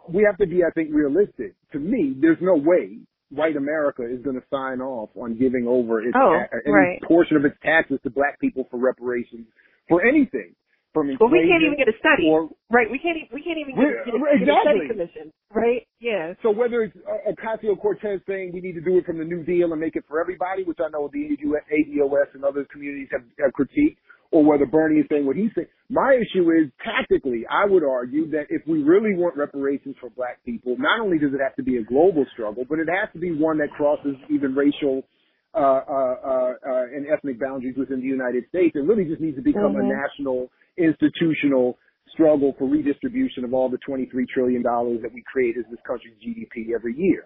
we have to be, I think, realistic. To me, there's no way white America is going to sign off on giving over its Oh, ta- any right. portion of its taxes to black people for reparations for anything from Well, we can't even get a study, or right? We can't. We can't even get, get, a, get a study commission, right? Yeah. So whether it's uh, Ocasio Cortez saying we need to do it from the New Deal and make it for everybody, which I know the ADOS and other communities have, have critiqued, or whether Bernie is saying what he's saying, my issue is tactically, I would argue that if we really want reparations for black people, not only does it have to be a global struggle, but it has to be one that crosses even racial uh, uh, uh, uh, and ethnic boundaries within the United States. It really just needs to become a Mhm. national institutional struggle for redistribution of all the $23 trillion that we create as this country's GDP every year.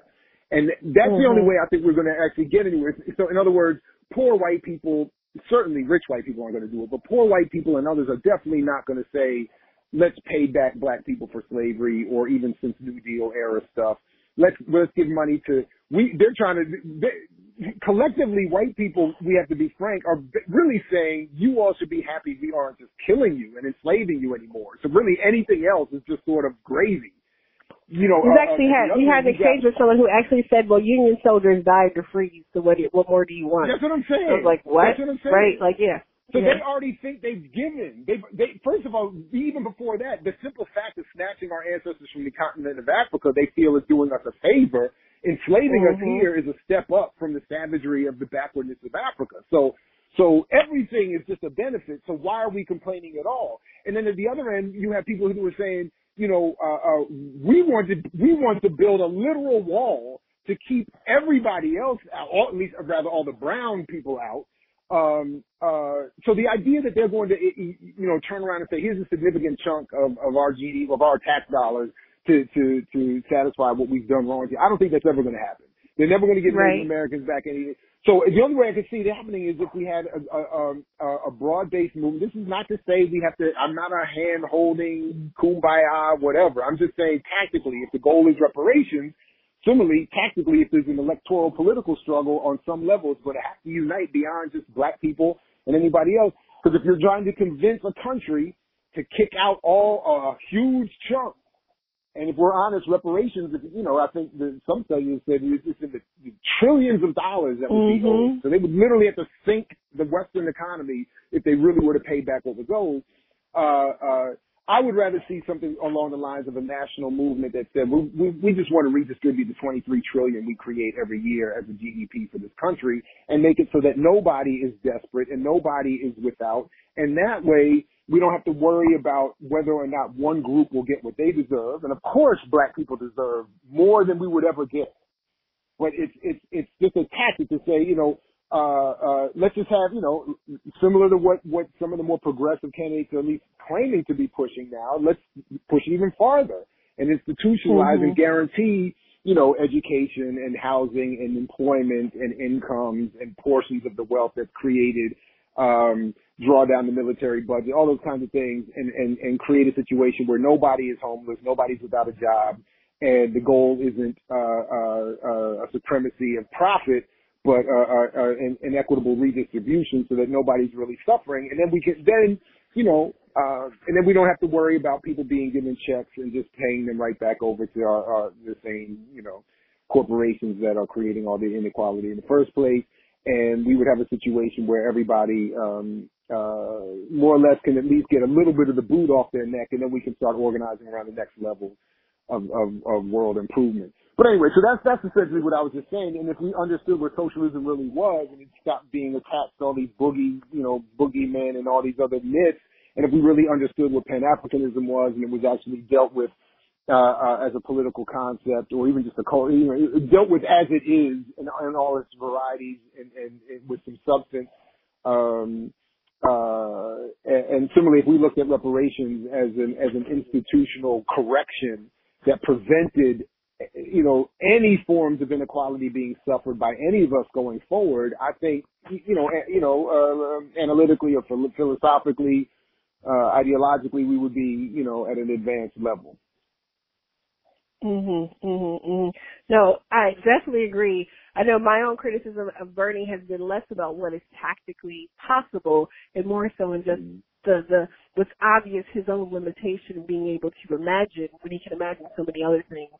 And that's the only Mhm. way I think we're going to actually get anywhere. So in other words, poor white people, certainly rich white people aren't going to do it, but poor white people and others are definitely not going to say, let's pay back black people for slavery or even since New Deal era stuff. Let's, let's give money to, we, they're trying to, they, collectively white people, we have to be frank, are really saying you all should be happy we aren't just killing you and enslaving you anymore. So really anything else is just sort of gravy. You know, We've uh, actually uh, had we had an got- exchange with someone who actually said, "Well, Union soldiers died to free you, so what? do What more do you want?" That's what I'm saying. I was like, "What?" That's what I'm saying. Right? Like, yeah. So yeah. they already think they've given. They, they first of all, even before that, the simple fact of snatching our ancestors from the continent of Africa, they feel is doing us a favor. Enslaving us Mhm. here is a step up from the savagery of the backwardness of Africa. So, so everything is just a benefit. So why are we complaining at all? And then at the other end, you have people who are saying, you know, uh, uh, we want to we want to build a literal wall to keep everybody else out, or at least or rather all the brown people out. Um, uh, so the idea that they're going to, you know, turn around and say, here's a significant chunk of, of our GD, of our tax dollars to, to, to satisfy what we've done wrong. I don't think that's ever going to happen. They're never going to give Right. Native Americans back any. So the only way I could see it happening is if we had a, a, a, a broad-based movement. This is not to say we have to. I'm not a hand-holding, kumbaya, whatever. I'm just saying tactically, if the goal is reparations, similarly, tactically, if there's an electoral political struggle on some level, it's going to have to unite beyond just black people and anybody else. Because if you're trying to convince a country to kick out all a huge chunk and if we're honest, reparations, you know, I think that some studies said it's in the, the trillions of dollars that would be Mhm. owed. So they would literally have to sink the Western economy if they really were to pay back what was owed. Uh, uh, I would rather see something along the lines of a national movement that said we, we, we just want to redistribute the 23 trillion we create every year as a GDP for this country and make it so that nobody is desperate and nobody is without. And that way we don't have to worry about whether or not one group will get what they deserve. And of course, black people deserve more than we would ever get. But it's it's it's just a tactic to say, you know, uh, uh, let's just have, you know, similar to what what some of the more progressive candidates are at least claiming to be pushing now. Let's push even farther and institutionalize and Mhm. guarantee, you know, education and housing and employment and incomes and portions of the wealth that's created um, draw down the military budget, all those kinds of things, and, and, and create a situation where nobody is homeless, nobody's without a job, and the goal isn't uh, uh, uh, a supremacy of profit, but uh, uh, uh, an, an equitable redistribution so that nobody's really suffering. And then we can then, you know, uh, and then we don't have to worry about people being given checks and just paying them right back over to our, our the same, you know, corporations that are creating all the inequality in the first place. And we would have a situation where everybody, um, uh, more or less can at least get a little bit of the boot off their neck, and then we can start organizing around the next level of, of, of world improvement. But anyway, so that's that's essentially what I was just saying. And if we understood what socialism really was, and it stopped being attached to all these boogie, you know, boogeymen and all these other myths, and if we really understood what Pan Africanism was, and it was actually dealt with uh, uh, as a political concept, or even just a culture, you know, dealt with as it is in, in all its varieties and, and, and with some substance. Um, uh, and, and similarly, if we looked at reparations as an as an institutional correction that prevented, you know, any forms of inequality being suffered by any of us going forward, I think, you know, you know, uh, analytically or philosophically, uh, ideologically, we would be, you know, at an advanced level. Mhm, mhm, mhm. No, I definitely agree. I know my own criticism of Bernie has been less about what is tactically possible and more so in just Mhm. the the what's obvious his own limitation of being able to imagine when he can imagine so many other things.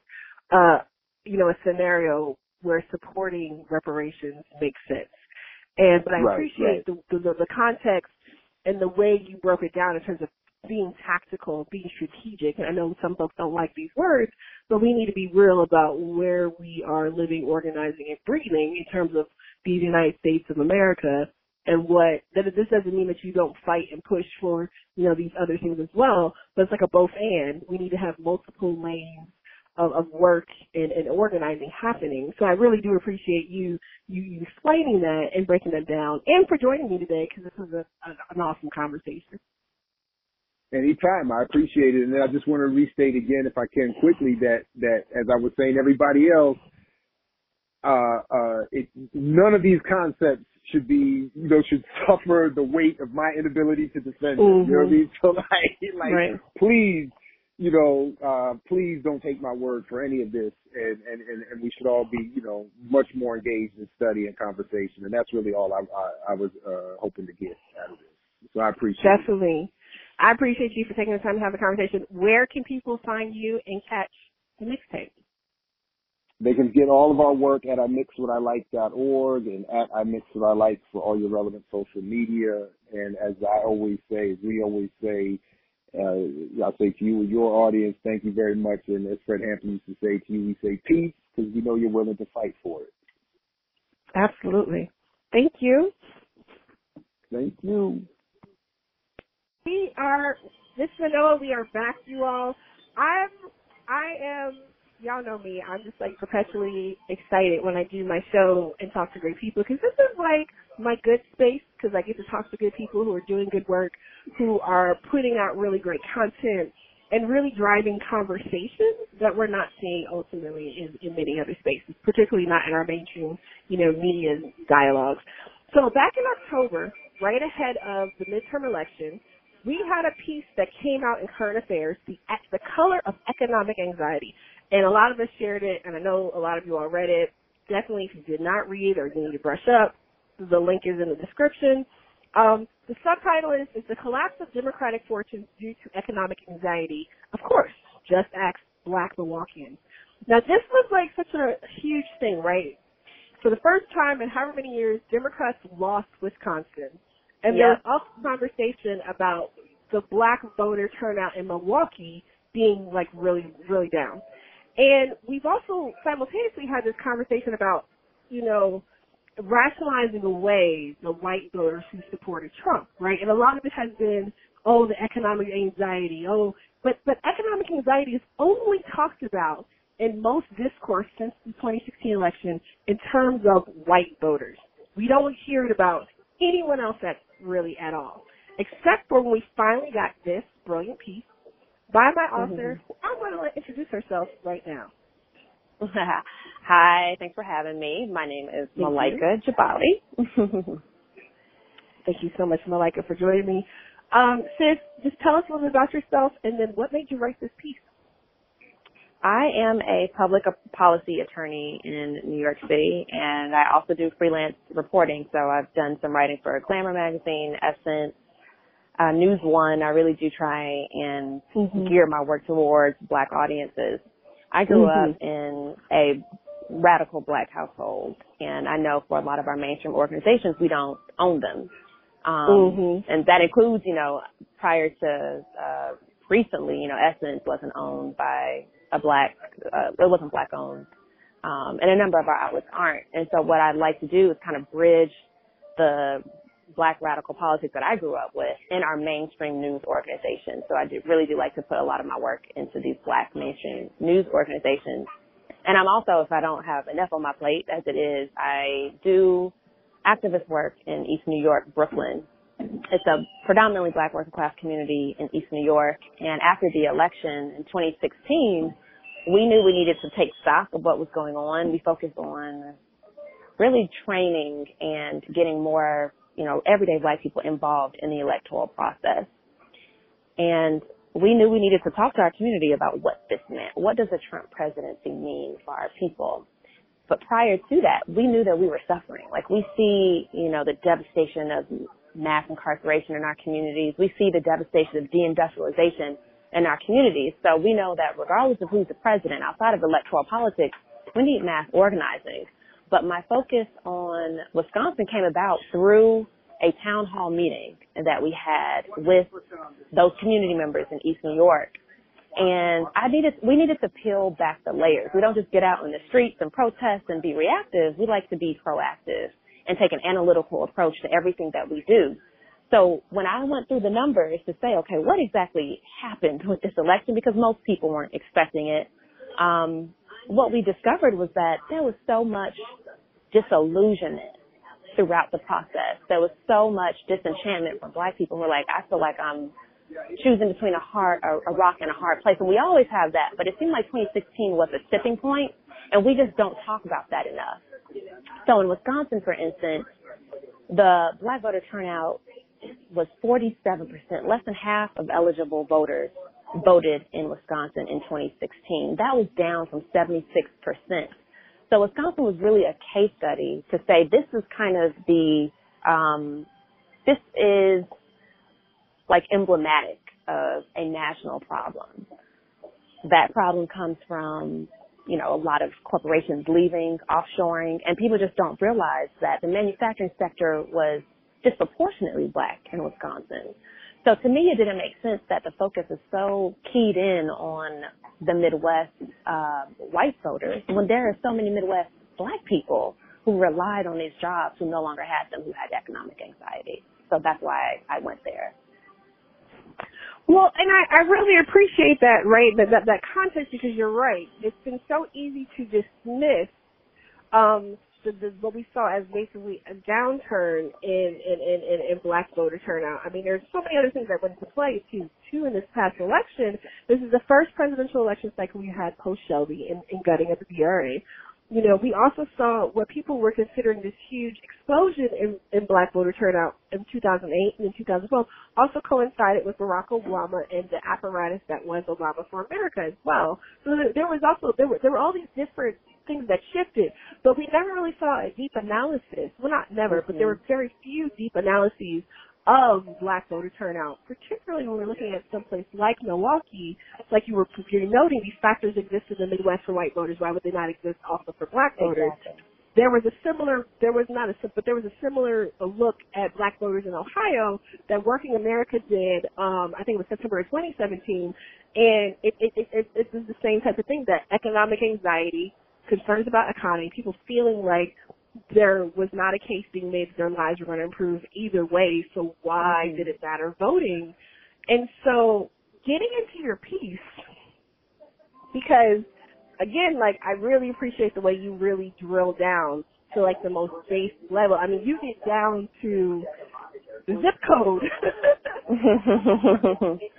Uh, you know, a scenario where supporting reparations makes sense. And but I Right, appreciate the, the the context and the way you broke it down in terms of being tactical, being strategic. And I know some folks don't like these words, but we need to be real about where we are living, organizing, and breathing in terms of the United States of America and what that this doesn't mean that you don't fight and push for, you know, these other things as well, but it's like a both and. We need to have multiple lanes of, of work and, and organizing happening. So I really do appreciate you, you, explaining that and breaking that down and for joining me today because this was a, an awesome conversation. Anytime, I appreciate it, and then I just want to restate again, if I can quickly, that that as I was saying, everybody else, uh, uh, it, none of these concepts should be, you know, should (laughs) suffer the weight of my inability to defend them. You know what I mean? (laughs) So like, like, Right. please, you know, uh, please don't take my word for any of this, and and and, and we should all be, you know, much more engaged in study and conversation, and that's really all I I, I was uh, hoping to get out of this. So I appreciate it. I appreciate you for taking the time to have a conversation. Where can people find you and catch the mixtape? They can get all of our work at imixwhatilike.org and at imixwhatilike for all your relevant social media. And as I always say, as we always say, uh, I'll say to you and your audience, thank you very much. And as Fred Hampton used to say to you, we say peace because we know you're willing to fight for it. Absolutely. Thank you. Thank you. We are this is Manoa. We are back, you all. I'm I am y'all know me. I'm just like perpetually excited when I do my show and talk to great people because this is like my good space because I get to talk to good people who are doing good work, who are putting out really great content and really driving conversations that we're not seeing ultimately in, in many other spaces, particularly not in our mainstream, you know, media dialogues. So back in October, right ahead of the midterm election, we had a piece that came out in Current Affairs, the the color of economic anxiety, and a lot of us shared it, and I know a lot of you all read it. Definitely, if you did not read or you need to brush up, the link is in the description. Um, the subtitle is, is the collapse of democratic fortunes due to economic anxiety. Of course, just ask black Milwaukeeans. Now this was like such a huge thing, right? For the first time in however many years, Democrats lost Wisconsin. And there was also conversation about the black voter turnout in Milwaukee being like really, really down. And we've also simultaneously had this conversation about, you know, rationalizing away the white voters who supported Trump, right? And a lot of it has been, oh, the economic anxiety, oh, but, but economic anxiety is only talked about in most discourse since the 2016 election in terms of white voters. We don't hear it about anyone else that really at all, except for when we finally got this brilliant piece by my author, who I'm going to let introduce herself right now. (laughs) Hi, thanks for having me. My name is Thank Malaika Jabali. (laughs) Thank you so much, Malaika, for joining me. Um, sis, just tell us a little bit about yourself and then what made you write this piece? I am a public policy attorney in New York City, and I also do freelance reporting. So I've done some writing for Glamour magazine, Essence, uh, News One. I really do try and Mhm. gear my work towards Black audiences. I grew Mhm. up in a radical Black household, and I know for a lot of our mainstream organizations, we don't own them. Um, Mhm. and that includes, you know, prior to uh, recently, you know, Essence wasn't owned by a black, uh, it wasn't black owned, um, and a number of our outlets aren't. And so, what I'd like to do is kind of bridge the black radical politics that I grew up with in our mainstream news organizations. So I do, really do like to put a lot of my work into these black mainstream news organizations. And I'm also, if I don't have enough on my plate as it is, I do activist work in East New York, Brooklyn, it's a predominantly black working class community in East New York. And after the election in 2016, we knew we needed to take stock of what was going on. We focused on really training and getting more, you know, everyday black people involved in the electoral process. And we knew we needed to talk to our community about what this meant. What does a Trump presidency mean for our people? But prior to that, we knew that we were suffering. Like we see, you know, the devastation of mass incarceration in our communities. We see the devastation of deindustrialization in our communities. So we know that regardless of who's the president, outside of electoral politics, we need mass organizing. But my focus on Wisconsin came about through a town hall meeting that we had with those community members in East New York. And I needed, we needed to peel back the layers. We don't just get out in the streets and protest and be reactive. We like to be proactive and take an analytical approach to everything that we do. So when I went through the numbers to say, okay, what exactly happened with this election, because most people weren't expecting it, um, what we discovered was that there was so much disillusionment throughout the process. There was so much disenchantment from black people who were like, I feel like I'm choosing between a hard, a, a rock and a hard place. And we always have that, but it seemed like 2016 was a tipping point and we just don't talk about that enough. So in Wisconsin, for instance, the black voter turnout was 47%, less than half of eligible voters voted in Wisconsin in 2016. That was down from 76%. So Wisconsin was really a case study to say this is kind of the, um, this is like emblematic of a national problem. That problem comes from you know, a lot of corporations leaving, offshoring, and people just don't realize that the manufacturing sector was disproportionately black in Wisconsin. So to me, it didn't make sense that the focus is so keyed in on the Midwest uh, white voters when there are so many Midwest black people who relied on these jobs who no longer had them, who had economic anxiety. So that's why I went there. Well, and I, I really appreciate that, right? That, that that context because you're right. It's been so easy to dismiss um, the, the, what we saw as basically a downturn in in, in, in in black voter turnout. I mean, there's so many other things that went into play too. Too in this past election, this is the first presidential election cycle we had post Shelby in, in gutting of the VRA you know, we also saw what people were considering this huge explosion in, in black voter turnout in 2008 and in 2012 also coincided with Barack Obama and the apparatus that was Obama for America as well. So there was also, there were, there were all these different things that shifted, but we never really saw a deep analysis. Well, not never, mm-hmm. but there were very few deep analyses of black voter turnout, particularly when we're looking at someplace like Milwaukee, like you were you're noting, these factors exist in the Midwest for white voters. Why would they not exist also for black voters? Exactly. There was a similar, there was not a, but there was a similar look at black voters in Ohio that Working America did. Um, I think it was September of 2017, and it it it, it, it was the same type of thing that economic anxiety, concerns about economy, people feeling like there was not a case being made that their lives were going to improve either way. So why mm-hmm. did it matter voting? And so getting into your piece, because again, like I really appreciate the way you really drill down to like the most base level. I mean, you get down to zip code. (laughs)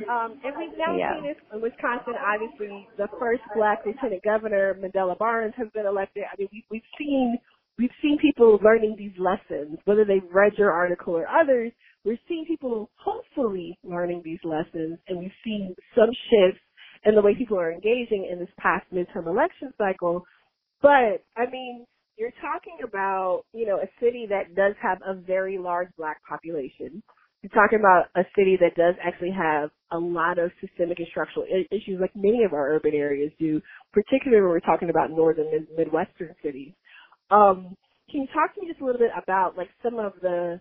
um, and we've now yeah. seen this in Wisconsin. Obviously, the first black lieutenant governor, Mandela Barnes, has been elected. I mean, we, we've seen we've seen people learning these lessons, whether they've read your article or others. We're seeing people hopefully learning these lessons, and we've seen some shifts in the way people are engaging in this past midterm election cycle. But I mean, you're talking about you know a city that does have a very large black population. You're talking about a city that does actually have a lot of systemic and structural issues, like many of our urban areas do, particularly when we're talking about northern and midwestern cities. Um, can you talk to me just a little bit about like some of the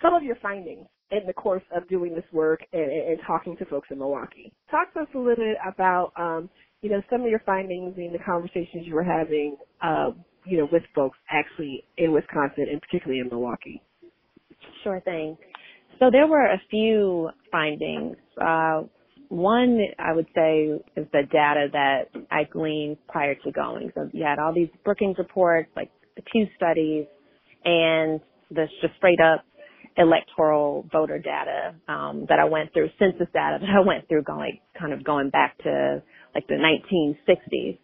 some of your findings in the course of doing this work and, and talking to folks in Milwaukee? Talk to us a little bit about um, you know some of your findings and the conversations you were having uh, you know with folks actually in Wisconsin and particularly in Milwaukee. Sure thing. So there were a few findings. Uh, one, I would say, is the data that I gleaned prior to going. So you had all these Brookings reports, like the Pew studies, and the just straight up electoral voter data um, that I went through, census data that I went through, going kind of going back to like the 1960s.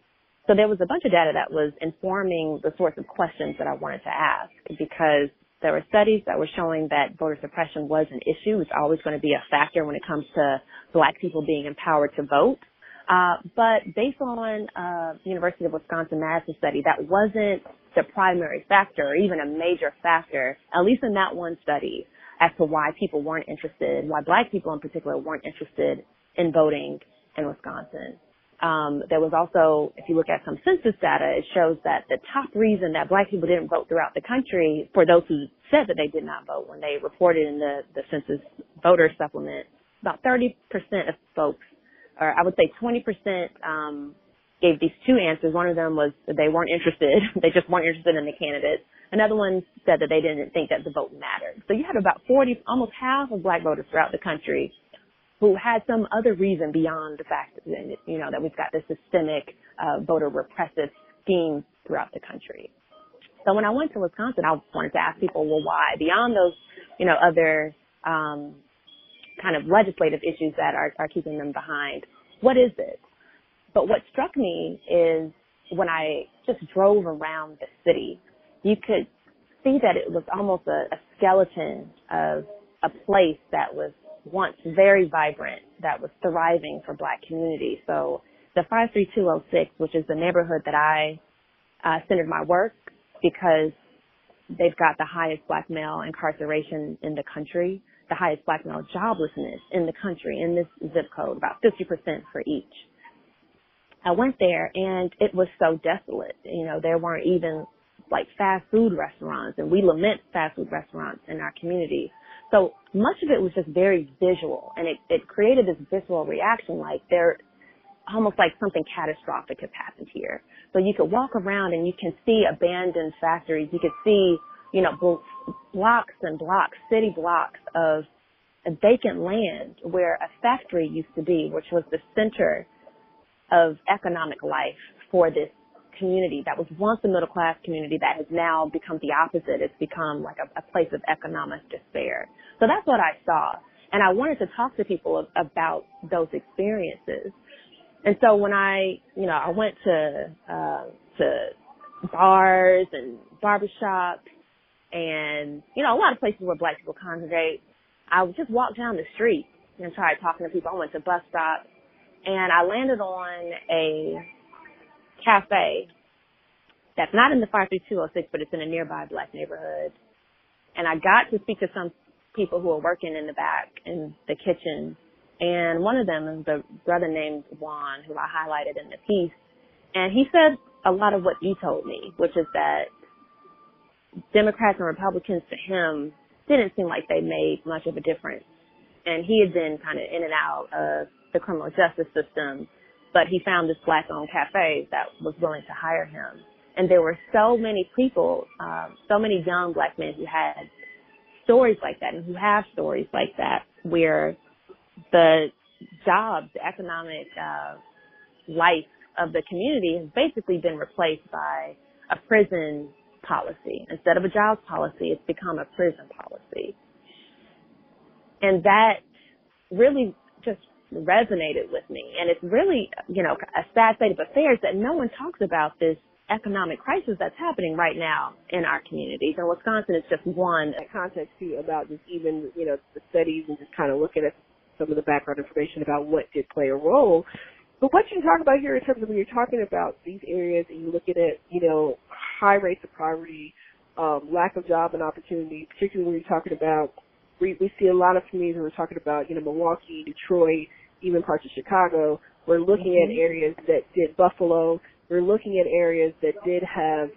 So there was a bunch of data that was informing the sorts of questions that I wanted to ask because there were studies that were showing that voter suppression was an issue. It's always going to be a factor when it comes to black people being empowered to vote. Uh, but based on uh, University of Wisconsin Madison study, that wasn't the primary factor or even a major factor, at least in that one study, as to why people weren't interested, why black people in particular weren't interested in voting in Wisconsin. Um, there was also, if you look at some census data, it shows that the top reason that black people didn't vote throughout the country, for those who said that they did not vote when they reported in the, the census voter supplement, about 30% of folks, or I would say 20%, um, gave these two answers. One of them was they weren't interested. (laughs) they just weren't interested in the candidate. Another one said that they didn't think that the vote mattered. So you had about 40, almost half of black voters throughout the country who had some other reason beyond the fact that, you know, that we've got this systemic uh, voter repressive scheme throughout the country. So when I went to Wisconsin, I wanted to ask people, well, why? Beyond those, you know, other um, kind of legislative issues that are, are keeping them behind, what is it? But what struck me is when I just drove around the city, you could see that it was almost a, a skeleton of a place that was once very vibrant, that was thriving for black communities. So the 53206, which is the neighborhood that I uh, centered my work because they've got the highest black male incarceration in the country, the highest black male joblessness in the country in this zip code, about 50% for each. I went there and it was so desolate. You know, there weren't even like fast food restaurants and we lament fast food restaurants in our community. So much of it was just very visual and it, it created this visceral reaction like there almost like something catastrophic has happened here. So you could walk around and you can see abandoned factories. You could see, you know, blocks and blocks, city blocks of vacant land where a factory used to be, which was the center of economic life for this community that was once a middle class community that has now become the opposite. It's become like a, a place of economic despair. So that's what I saw. And I wanted to talk to people about those experiences. And so when I, you know, I went to, uh, to bars and barbershops and, you know, a lot of places where black people congregate, I would just walk down the street and try talking to people. I went to bus stops and I landed on a cafe that's not in the 53206, but it's in a nearby black neighborhood. And I got to speak to some people who are working in the back in the kitchen. And one of them is the brother named Juan, who I highlighted in the piece. And he said a lot of what you told me, which is that Democrats and Republicans to him didn't seem like they made much of a difference. And he had been kind of in and out of the criminal justice system, but he found this black owned cafe that was willing to hire him. And there were so many people, um, so many young black men who had stories like that and who have stories like that where the jobs, the economic uh, life of the community has basically been replaced by a prison policy. Instead of a jobs policy, it's become a prison policy. And that really resonated with me. And it's really, you know, a sad state of affairs that no one talks about this economic crisis that's happening right now in our communities. And Wisconsin is just one. That context too about just even, you know, the studies and just kind of looking at some of the background information about what did play a role. But what you talk about here in terms of when you're talking about these areas and you're looking at, you know, high rates of poverty, um, lack of job and opportunity, particularly when you're talking about we, we see a lot of communities when we're talking about, you know, Milwaukee, Detroit, even parts of Chicago. We're looking mm-hmm. at areas that did Buffalo. We're looking at areas that did have,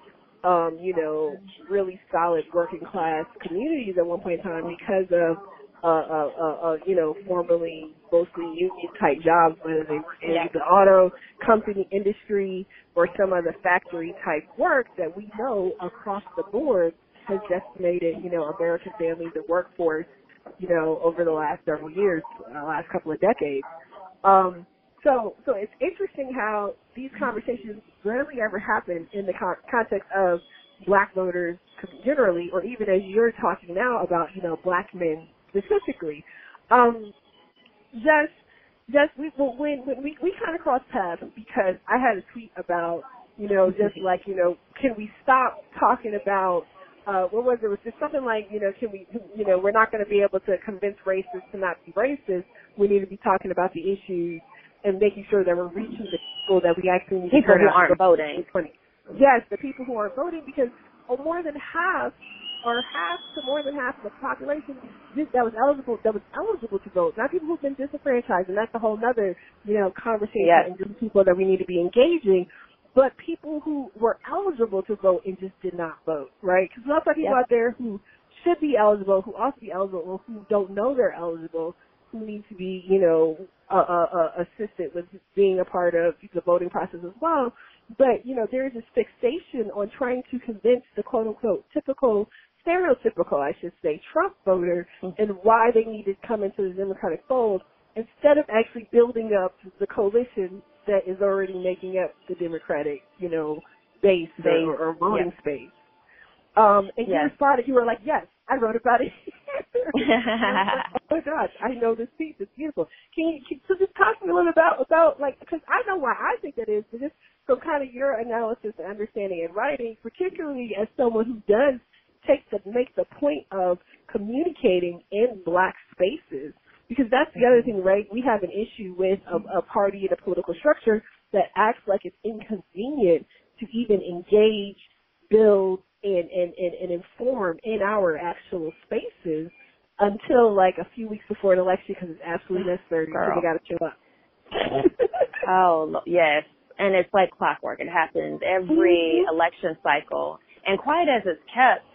um, you know, really solid working class communities at one point in time because of, uh, uh, uh, uh you know, formerly mostly union type jobs, whether they were in yeah. the auto company industry or some other factory type work that we know across the board has decimated, you know, American families and workforce you know, over the last several years, uh, last couple of decades. Um, so, so it's interesting how these conversations rarely ever happen in the con- context of black voters generally, or even as you're talking now about, you know, black men specifically. Um, just, just we, when, when we, we kind of crossed paths because I had a tweet about, you know, just (laughs) like, you know, can we stop talking about uh, what was it? It was just something like, you know, can we, you know, we're not going to be able to convince racists to not be racist. We need to be talking about the issues and making sure that we're reaching the people that we actually need People to who aren't voting. 2020. Yes, the people who aren't voting because more than half or half to more than half of the population that was eligible that was eligible to vote. Not people who've been disenfranchised, and that's a whole other you know conversation Yes. and just people that we need to be engaging. But people who were eligible to vote and just did not vote, right? Because lots of people Yep. out there who should be eligible, who ought to be eligible, who don't know they're eligible, who need to be, you know, uh, uh, uh, assisted with being a part of the voting process as well. But, you know, there is this fixation on trying to convince the quote unquote typical, stereotypical, I should say, Trump voter and why they need to come into the Democratic fold instead of actually building up the coalition that is already making up the Democratic, you know, base, Base, or, or voting yeah. space. Um, and you responded, you were like, yes, I wrote about it. (laughs) (laughs) oh my gosh, I know this piece. It's beautiful. Can you, can, so just talk to me a little about, about like, because I know why I think that is, but just from kind of your analysis and understanding and writing, particularly as someone who does take the, make the point of communicating in black spaces, because that's the other thing, right? We have an issue with a, a party and a political structure that acts like it's inconvenient to even engage, build, and, and, and, and inform in our actual spaces until like a few weeks before an election because it's absolutely necessary because they got to show up. (laughs) Oh yes, and it's like clockwork. It happens every Mhm. election cycle. And quiet as it's kept,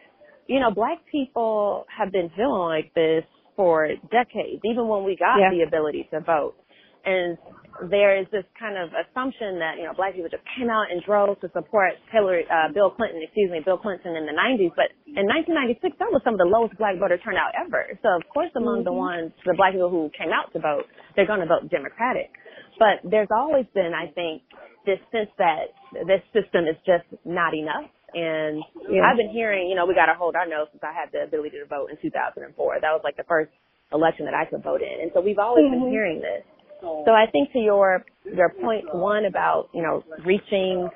you know, black people have been feeling like this for decades, even when we got Yeah. the ability to vote. And there is this kind of assumption that you know black people just came out in droves to support Hillary, uh, Bill Clinton, excuse me, Bill Clinton in the 90s. But in 1996, that was some of the lowest black voter turnout ever. So of course, among the Mhm. ones, the black people who came out to vote, they're going to vote Democratic. But there's always been, I think, this sense that this system is just not enough. And Yeah. I've been hearing, you know, we got to hold our nose since I had the ability to vote in 2004. That was like the first election that I could vote in. And so we've always been Mhm. hearing this. So I think to your your point one about you know reaching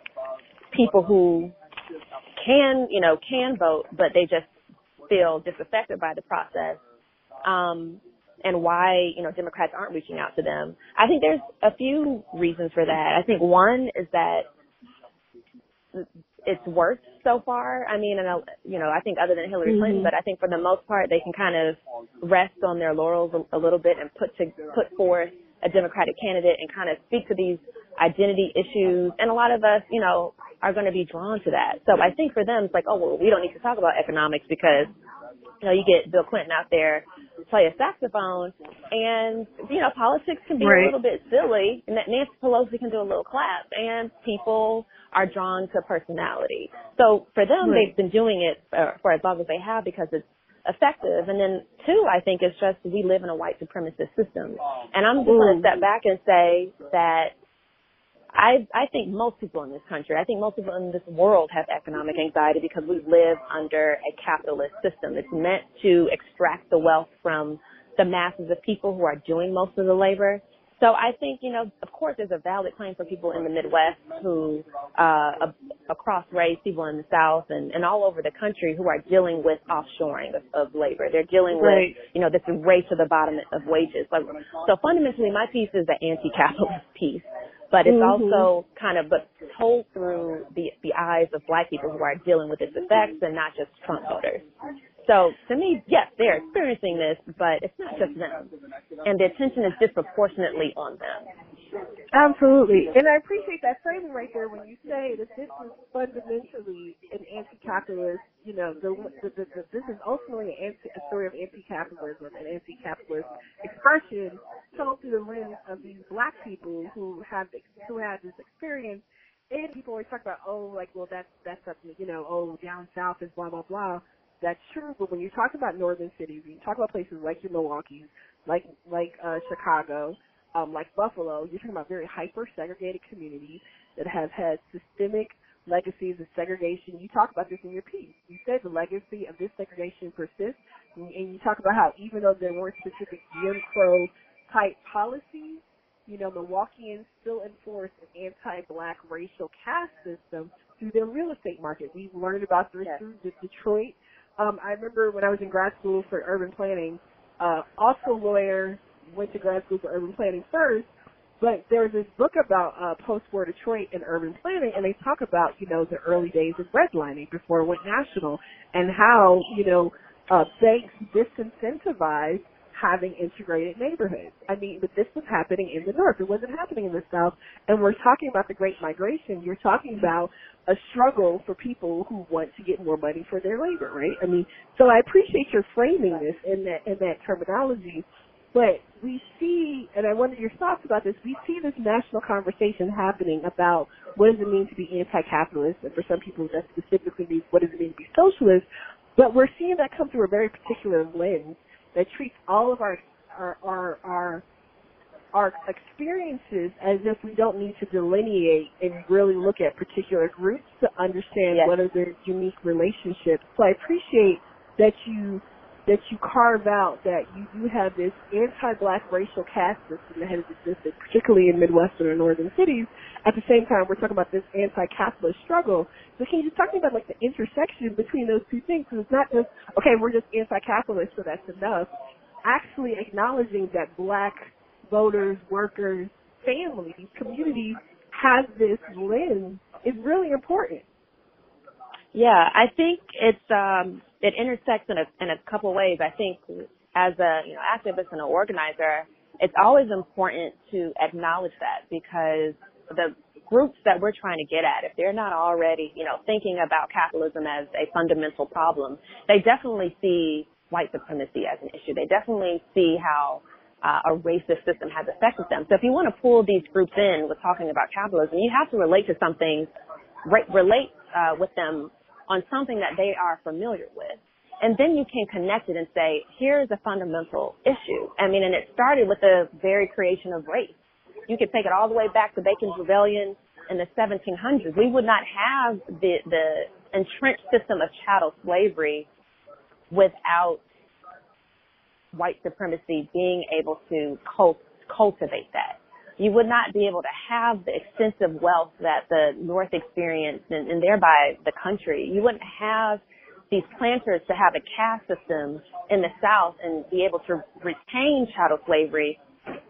people who can you know can vote but they just feel disaffected by the process, um, and why you know Democrats aren't reaching out to them. I think there's a few reasons for that. I think one is that it's worked so far. I mean, and uh, you know, I think other than Hillary Clinton, Mhm. but I think for the most part they can kind of rest on their laurels a, a little bit and put to put forth a Democratic candidate and kind of speak to these identity issues. And a lot of us, you know, are going to be drawn to that. So I think for them, it's like, oh well, we don't need to talk about economics because you know you get Bill Clinton out there play a saxophone, and you know politics can be Right. a little bit silly, and that Nancy Pelosi can do a little clap, and people are drawn to personality. So for them, Right. they've been doing it for, for as long as they have because it's effective. And then two, I think it's just we live in a white supremacist system, and I'm just going to step back and say that I I think most people in this country, I think most people in this world have economic anxiety because we live under a capitalist system. It's meant to extract the wealth from the masses of people who are doing most of the labor. So I think, you know, of course there's a valid claim for people in the Midwest who, uh, across race, people in the South and, and all over the country who are dealing with offshoring of, of labor. They're dealing Right. with, you know, this race to the bottom of wages. Like, so fundamentally my piece is the anti-capitalist (laughs) piece but it's Mhm. also kind of but told through the the eyes of black people who are dealing with its effects and not just Trump voters. So to me, yes, they're experiencing this, but it's not just them, and the attention is disproportionately on them. Absolutely. And I appreciate that framing right there when you say that this is fundamentally an anti-capitalist, you know, the, the, the, the, this is ultimately an anti, a story of anti-capitalism, and anti-capitalist expression told through the lens of these black people who have, who have this experience. And people always talk about, oh, like, well, that's, that's up, you know, oh, down south is blah, blah, blah. That's true, but when you talk about northern cities, when you talk about places like your Milwaukee's, like, like, uh, Chicago, um, like Buffalo, you're talking about very hyper segregated communities that have had systemic legacies of segregation. You talk about this in your piece. You said the legacy of this segregation persists, and and you talk about how even though there weren't specific Jim Crow type policies, you know, Milwaukeeans still enforce an anti-black racial caste system through their real estate market. We've learned about this Yes. through De- Detroit. Um, I remember when I was in grad school for urban planning, uh, also lawyer, went to grad school for urban planning first, but there was this book about uh, post-war Detroit and urban planning, and they talk about, you know, the early days of redlining before it went national, and how, you know, uh, banks disincentivized having integrated neighborhoods. I mean, but this was happening in the North. It wasn't happening in the South. And we're talking about the Great Migration. You're talking about a struggle for people who want to get more money for their labor, right? I mean, so I appreciate your framing this in that in that terminology. But we see, and I wonder your thoughts about this. We see this national conversation happening about what does it mean to be anti-capitalist, and for some people that specifically means what does it mean to be socialist. But we're seeing that come through a very particular lens that treats all of our our our our, our experiences as if we don't need to delineate and really look at particular groups to understand Yes. what are their unique relationships. So I appreciate that you that you carve out that you do have this anti-black racial caste system that has existed, particularly in Midwestern or northern cities. At the same time, we're talking about this anti-capitalist struggle. So can you just talk to me about like the intersection between those two things? Because it's not just okay, we're just anti-capitalist, so that's enough. Actually acknowledging that black voters, workers, families, communities have this lens is really important. Yeah, I think it's um it intersects in a in a couple ways. I think as a you know activist and an organizer, it's always important to acknowledge that because the groups that we're trying to get at, if they're not already you know thinking about capitalism as a fundamental problem, they definitely see white supremacy as an issue. They definitely see how uh, a racist system has affected them. So if you want to pull these groups in with talking about capitalism, you have to relate to something, re- relate uh, with them on something that they are familiar with. And then you can connect it and say, here's a fundamental issue. I mean, and it started with the very creation of race. You could take it all the way back to Bacon's Rebellion in the 1700s. We would not have the, the entrenched system of chattel slavery without white supremacy being able to cult- cultivate that. You would not be able to have the extensive wealth that the North experienced and, and thereby the country. You wouldn't have these planters to have a caste system in the South and be able to retain chattel slavery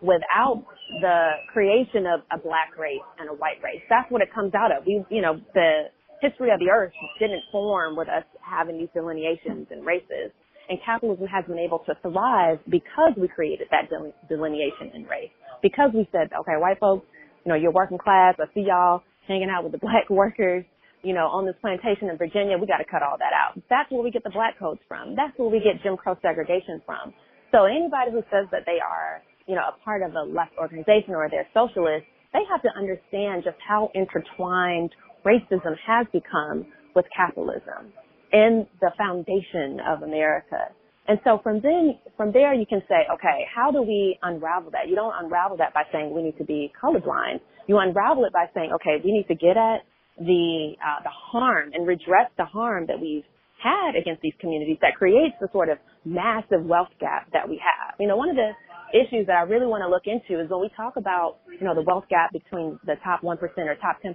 without the creation of a black race and a white race. That's what it comes out of. We, you know, the history of the earth didn't form with us having these delineations and races. And capitalism has been able to thrive because we created that del- delineation in race. Because we said, okay, white folks, you know, you're working class. I see y'all hanging out with the black (laughs) workers, you know, on this plantation in Virginia. We got to cut all that out. That's where we get the black codes from. That's where we get Jim Crow segregation from. So anybody who says that they are, you know, a part of a left organization or they're socialist, they have to understand just how intertwined racism has become with capitalism and the foundation of America. And so from then, from there you can say, okay, how do we unravel that? You don't unravel that by saying we need to be colorblind. You unravel it by saying, okay, we need to get at the, uh, the harm and redress the harm that we've had against these communities that creates the sort of massive wealth gap that we have. You know, one of the issues that I really want to look into is when we talk about, you know, the wealth gap between the top 1% or top 10%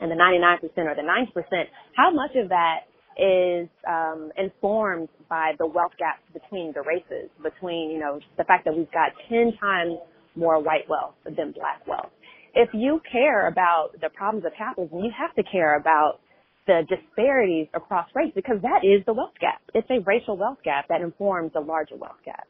and the 99% or the 90%, how much of that is um, informed by the wealth gap between the races, between, you know, the fact that we've got 10 times more white wealth than black wealth. If you care about the problems of capitalism, you have to care about the disparities across race because that is the wealth gap. It's a racial wealth gap that informs the larger wealth gap.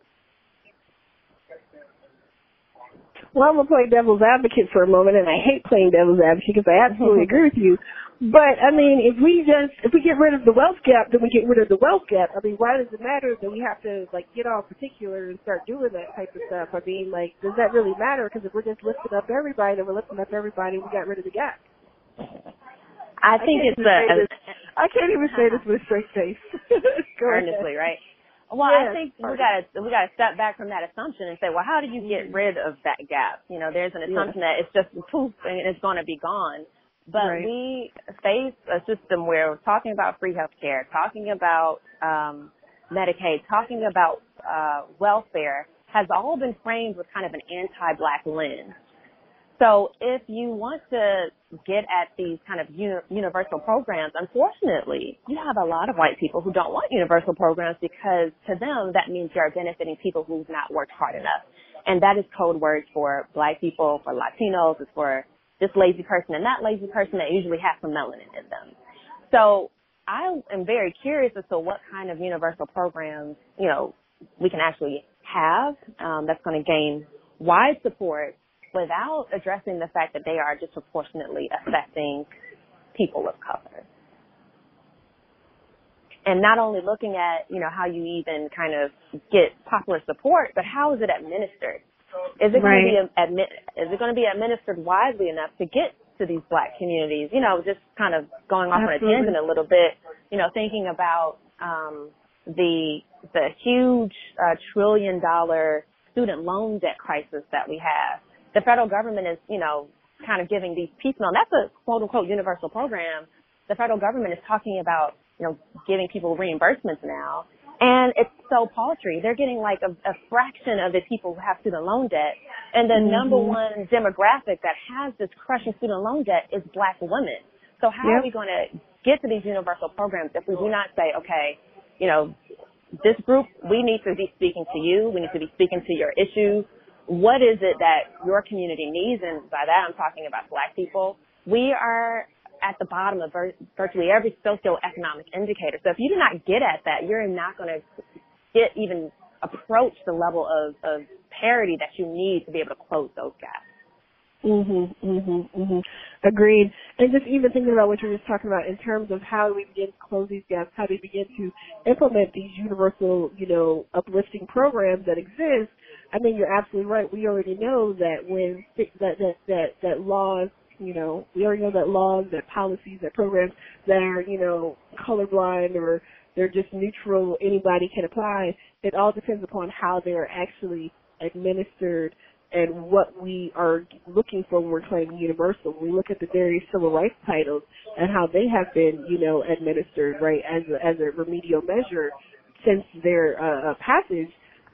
Well, I'm gonna play devil's advocate for a moment, and I hate playing devil's advocate because I absolutely (laughs) agree with you. But I mean, if we just if we get rid of the wealth gap, then we get rid of the wealth gap. I mean, why does it matter that we have to like get all particular and start doing that type of stuff? I mean, like, does that really matter? Because if we're just lifting up everybody, then we're lifting up everybody. We got rid of the gap. I think can't it's a, this- I can't even say this with a straight face. (laughs) Earnestly, right? Well, Yes, I think we earnestly. gotta we gotta step back from that assumption and say, well, how do you get rid of that gap? You know, there's an assumption that it's just poof and it's going to be gone. But Right. we face a system where we're talking about free health care, talking about um, Medicaid, talking about uh, welfare has all been framed with kind of an anti-black lens. So if you want to get at these kind of uni- universal programs, unfortunately, you have a lot of white people who don't want universal programs because to them that means you're benefiting people who've not worked hard enough. And that is code words for black people, for Latinos, it's for this lazy person and that lazy person that usually has some melanin in them. So I am very curious as to what kind of universal programs, you know, we can actually have um, that's going to gain wide support without addressing the fact that they are disproportionately affecting people of color. And not only looking at, you know, how you even kind of get popular support, but how is it administered? Is it going to be admi- is it going to be administered widely enough to get to these black communities? You know, just kind of going off on a tangent a little bit, you know, thinking about um the the huge uh, trillion dollar student loan debt crisis that we have. The federal government is, you know, kind of giving these piecemeal. And that's a quote unquote universal program. The federal government is talking about, you know, giving people reimbursements now. And it's so paltry. They're getting like a, a fraction of the people who have student loan debt. And the mm-hmm. number one demographic that has this crushing student loan debt is black women. So how are we going to get to these universal programs if we do not say, okay, you know, this group, we need to be speaking to you. We need to be speaking to your issues. What is it that your community needs? And by that, I'm talking about black people. We are at the bottom of vir- virtually every socioeconomic indicator. So if you do not get at that, you're not going to get even approach the level of, of parity that you need to be able to close those gaps. Mhm, mhm, mhm. Agreed. And just even thinking about what you were just talking about in terms of how we begin to close these gaps, how we begin to implement these universal, you know, uplifting programs that exist. I mean, you're absolutely right. We already know that when that that that that laws, you know, we already know that laws, that policies, that programs that are, you know, colorblind or they're just neutral, anybody can apply. It all depends upon how they're actually administered and what we are looking for when we're claiming universal. We look at the various civil rights titles and how they have been, you know, administered, right, as a, as a remedial measure since their uh, uh, passage,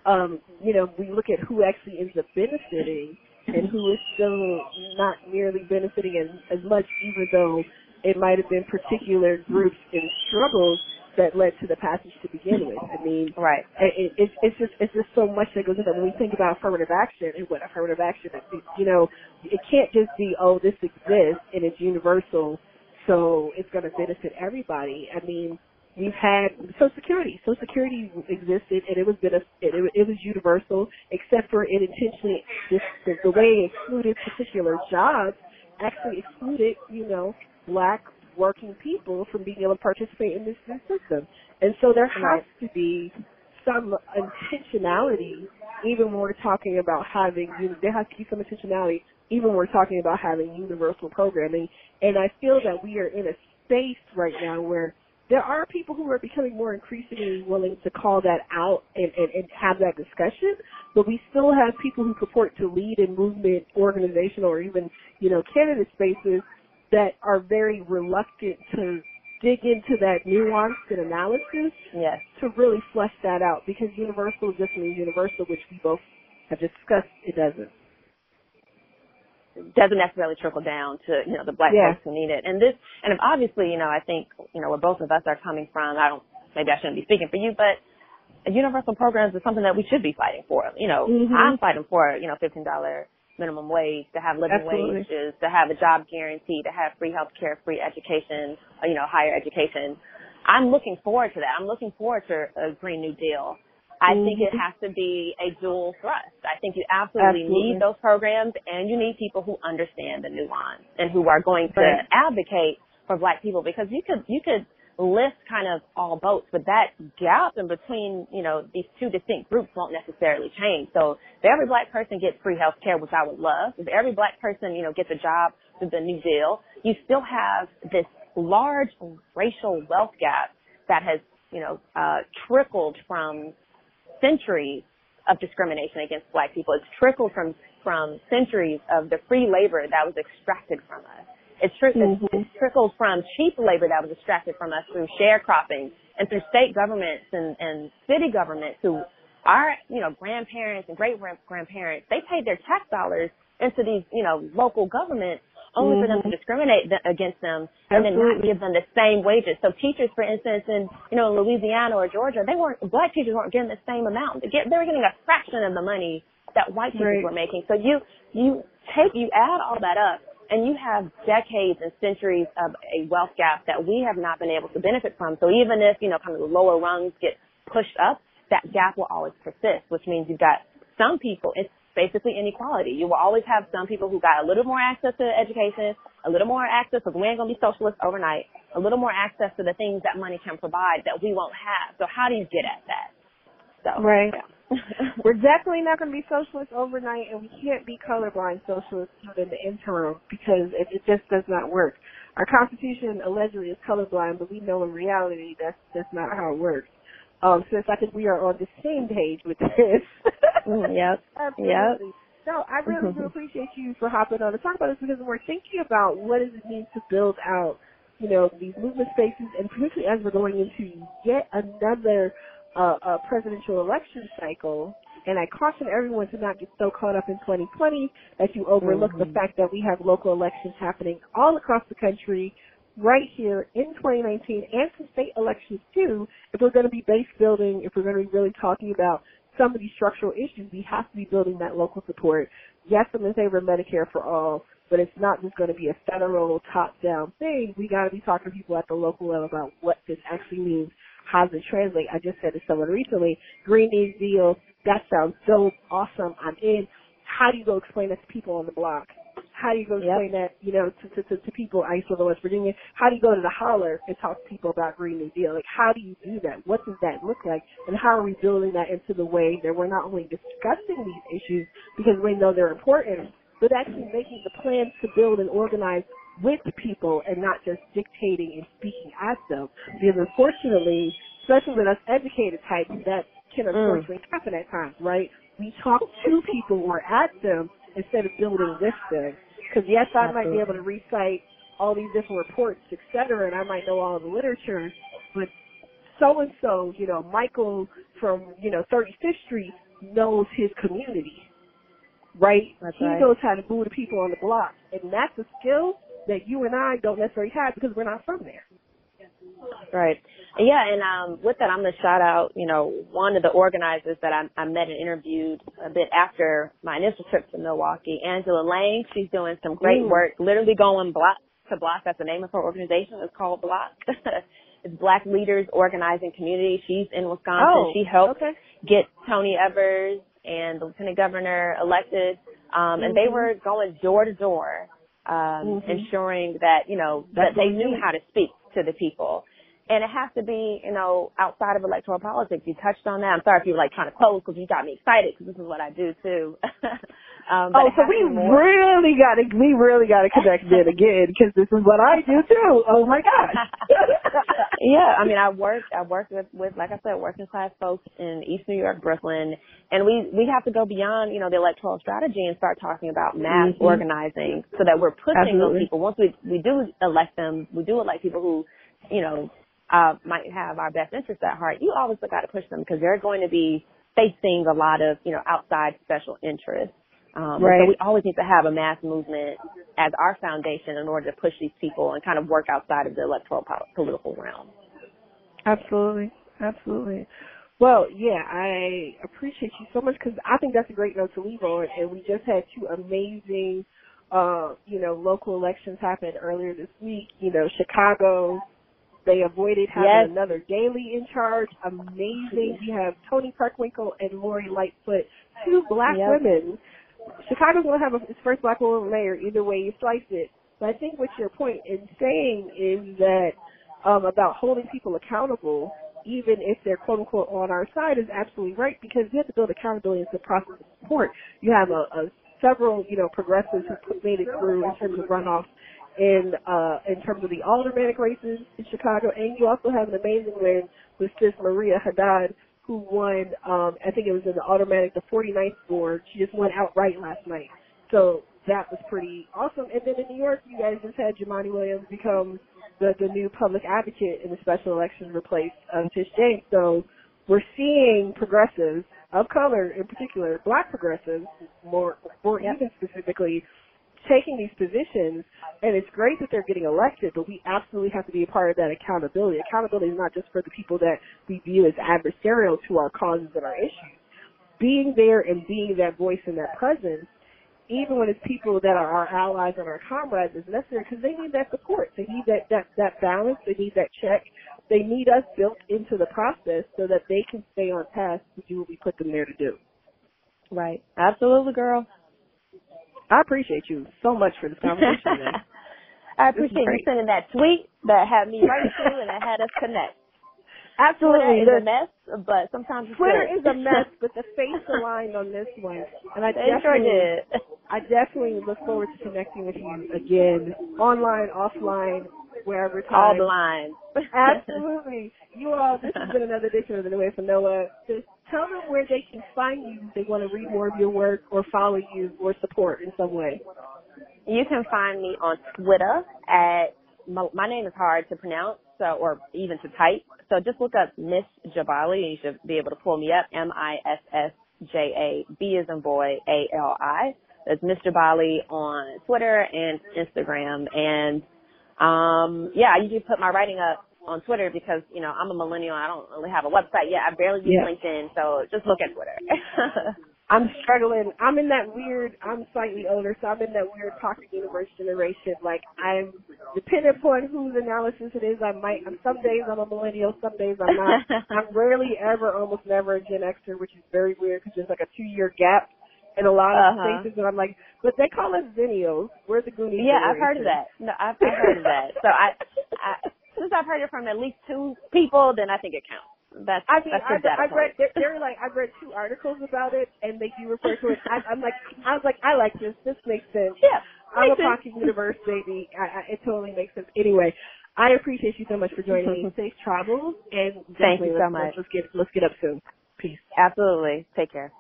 um, you know, we look at who actually ends up benefiting and who is still not merely benefiting as, as much, even though it might have been particular groups and struggles that led to the passage to begin with. I mean, Right. it, it, it's just it's just so much that goes into it. When we think about affirmative action and what affirmative action is, you know, it can't just be oh this exists and it's universal, so it's going to benefit everybody. I mean, we've had Social Security. Social Security existed and it was benef- it, it, it was universal, except for it intentionally just the, the way it excluded particular jobs actually excluded you know black working people from being able to participate in this new system. And so there has to be some intentionality, even when we're talking about having, there has to be some intentionality, even when we're talking about having universal programming. And I feel that we are in a space right now where there are people who are becoming more increasingly willing to call that out and, and, and have that discussion, but we still have people who purport to lead in movement, organizational, or even, you know, candidate spaces that are very reluctant to dig into that nuance and analysis Yes. to really flesh that out because universal just means universal, which we both have discussed. It doesn't. Doesn't necessarily trickle down to you know the black Yeah. folks who need it. And this, and obviously, you know, I think you know where both of us are coming from. I don't, maybe I shouldn't be speaking for you, but universal programs is something that we should be fighting for. You know, Mhm. I'm fighting for you know fifteen dollar minimum wage to have living Absolutely. wages, to have a job guarantee, to have free health care, free education, you know, higher education. I'm looking forward to that. I'm looking forward to a Green New Deal. I think it has to be a dual thrust. I think you absolutely, Absolutely. need those programs and you need people who understand the nuance and who are going to Right. advocate for black people because you could you could lift kind of all boats, but that gap in between, you know, these two distinct groups won't necessarily change. So if every black person gets free health care, which I would love, if every black person, you know, gets a job through the New Deal, you still have this large racial wealth gap that has, you know, uh, trickled from centuries of discrimination against black people. It's trickled from from centuries of the free labor that was extracted from us. It, tri- Mhm. it trickled from cheap labor that was extracted from us through sharecropping and through state governments and, and city governments who our, you know, grandparents and great grandparents, they paid their tax dollars into these, you know, local governments only for them to Mhm. discriminate th- against them and then not give them the same wages. So teachers, for instance, in, you know, Louisiana or Georgia, they weren't, black teachers weren't getting the same amount. They, get, they were getting a fraction of the money that white teachers Right. were making. So you, you take, you add all that up and you have decades and centuries of a wealth gap that we have not been able to benefit from. So even if, you know, kind of the lower rungs get pushed up, that gap will always persist, which means you've got some people, it's basically inequality. You will always have some people who got a little more access to education, a little more access, because we ain't going to be socialists overnight, a little more access to the things that money can provide that we won't have. So how do you get at that? So, Right. yeah. (laughs) (laughs) We're definitely not going to be socialists overnight, and we can't be colorblind socialists in the interim because it, it just does not work. Our Constitution allegedly is colorblind, but we know in reality that's that's not how it works. Um, since I think we are on the same page with this. (laughs) Mm, yep. (laughs) Absolutely. No, I really do (laughs) appreciate you for hopping on to talk about this because we're thinking about what does it mean to build out, you know, these movement spaces, and particularly as we're going into yet another uh, uh, presidential election cycle. And I caution everyone to not get so caught up in 2020 that you overlook the fact that we have local elections happening all across the country right here in 2019 and some state elections too. If we're going to be base building, if we're going to be really talking about some of these structural issues, we have to be building that local support. Yes, I'm in favor of Medicare for all, but it's not just going to be a federal top-down thing. We got to be talking to people at the local level about what this actually means. How does it translate? I just said to someone recently, Green New Deal, that sounds so awesome. I'm in. How do you go explain that to people on the block? How do you go explain that, you know, to, to, to, people, I used to live in West Virginia, how do you go to the holler and talk to people about Green New Deal? Like, how do you do that? What does that look like? And how are we building that into the way that we're not only discussing these issues because we know they're important, but actually making the plans to build and organize with people and not just dictating and speaking at them. Because unfortunately, especially with us educated types, that can mm. unfortunately happen at times, right? We talk to people or at them instead of building with them. Because yes, I might be able to recite all these different reports, et cetera, and I might know all the literature, but so and so, you know, Michael from, you know, 35th Street knows his community, right? That's he right. knows how to boo the people on the block, and that's a skill that you and I don't necessarily have because we're not from there. Right. Yeah, and um with that I'm gonna shout out, you know, one of the organizers that I, I met and interviewed a bit after my initial trip to Milwaukee, Angela Lang. She's doing some great work, literally going block to block. That's the name of her organization. It's called BLOC. (laughs) it's Black Leaders Organizing Community. She's in Wisconsin. Oh, she helped okay. get Tony Evers and the lieutenant governor elected. Um, and they Mhm. were going door to door, um, Mhm. ensuring that, you know, That's that they knew how to speak to the people. And it has to be, you know, outside of electoral politics. You touched on that. I'm sorry if you were like trying to close because you got me excited because this is what I do too. (laughs) um, but Oh, so we more- really got to we really got to (laughs) connect then again because this is what I do too. Oh my gosh. (laughs) (laughs) yeah, I mean, I work I work with, with, like I said, working class folks in East New York, Brooklyn, and we, we have to go beyond, you know, the electoral strategy and start talking about mass Mhm. organizing so that we're pushing those people. Once we, we do elect them, we do elect people who, you know, uh, might have our best interests at heart. You always got to push them because they're going to be facing a lot of, you know, outside special interests. Um, Right. So we always need to have a mass movement as our foundation in order to push these people and kind of work outside of the electoral political realm. Absolutely, absolutely. Well, yeah, I appreciate you so much because I think that's a great note to leave on. And we just had two amazing, uh, you know, local elections happen earlier this week. You know, Chicago, they avoided having Yes. another Daley in charge. Amazing. We have Toni Preckwinkle and Lori Lightfoot, two black women. Chicago's going to have a, its first black woman mayor either way you slice it. But I think what your point in saying is that um, about holding people accountable, even if they're quote unquote on our side, is absolutely right because you have to build accountability into the process of support. You have a, a several you know progressives who made it through in terms of runoffs in uh in terms of the aldermanic races in Chicago, and you also have an amazing win with Sis Maria Hadden, who won um I think it was in the aldermanic, the 49th board. She just won outright last night. So that was pretty awesome. And then in New York, you guys just had Jumaane Williams become the the new public advocate in the special election, replace um, Tish James. So we're seeing progressives of color, in particular, black progressives, more more even specifically, taking these positions. And it's great that they're getting elected, but we absolutely have to be a part of that accountability. Accountability is not just for the people that we view as adversarial to our causes and our issues. Being there and being that voice and that presence even when it's people that are our allies and our comrades is necessary because they need that support. They need that, that, that balance. They need that check. They need us built into the process so that they can stay on task to do what we put them there to do. Right. Absolutely, girl. I appreciate you so much for this conversation. (laughs) I appreciate you sending that tweet that had me right to you and that had us connect. Absolutely. Twitter is The- a mess, but sometimes Twitter good. is a mess, but the (laughs) face aligned on this one. And I They sure definitely, did. I definitely look forward to connecting with you again, online, offline, wherever All time. the lines. Absolutely. You all, this has been another edition of The New Way for Anoa. Just tell them where they can find you if they want to read more of your work or follow you or support in some way. You can find me on Twitter at my, my name is hard to pronounce, so or even to type. So just look up Miss Jabali, and you should be able to pull me up. M I S S J A B as in boy A L I. That's Miss Jabali on Twitter and Instagram, and um yeah, I usually put my writing up on Twitter because you know I'm a millennial. I don't really have a website yet. I barely use Yeah. LinkedIn, so just look at Twitter. (laughs) I'm struggling. I'm in that weird, I'm slightly older, so I'm in that weird pocket universe generation. Like, I'm, depending upon whose analysis it is, I might, I'm, some days I'm a millennial, some days I'm not. (laughs) I'm rarely ever, almost never a Gen Xer, which is very weird because there's like a two year gap in a lot of Uh-huh. spaces, and I'm like, but they call us Zennials. We're the Goonies. Yeah, I've heard of that. No, I've, I've heard of that. So I, I, since I've heard it from at least two people, then I think it counts. That's I mean, that's I, I read there, there were like I read two articles about it, and they do refer to it. I, I'm like, I was like, I like this. This makes sense. Yeah, I'm a pocket universe baby. I, I, it totally makes sense. Anyway, I appreciate you so much for joining me. (laughs) Safe travels, and Thank you so much. Let's get let's get up soon. Peace. Absolutely. Take care.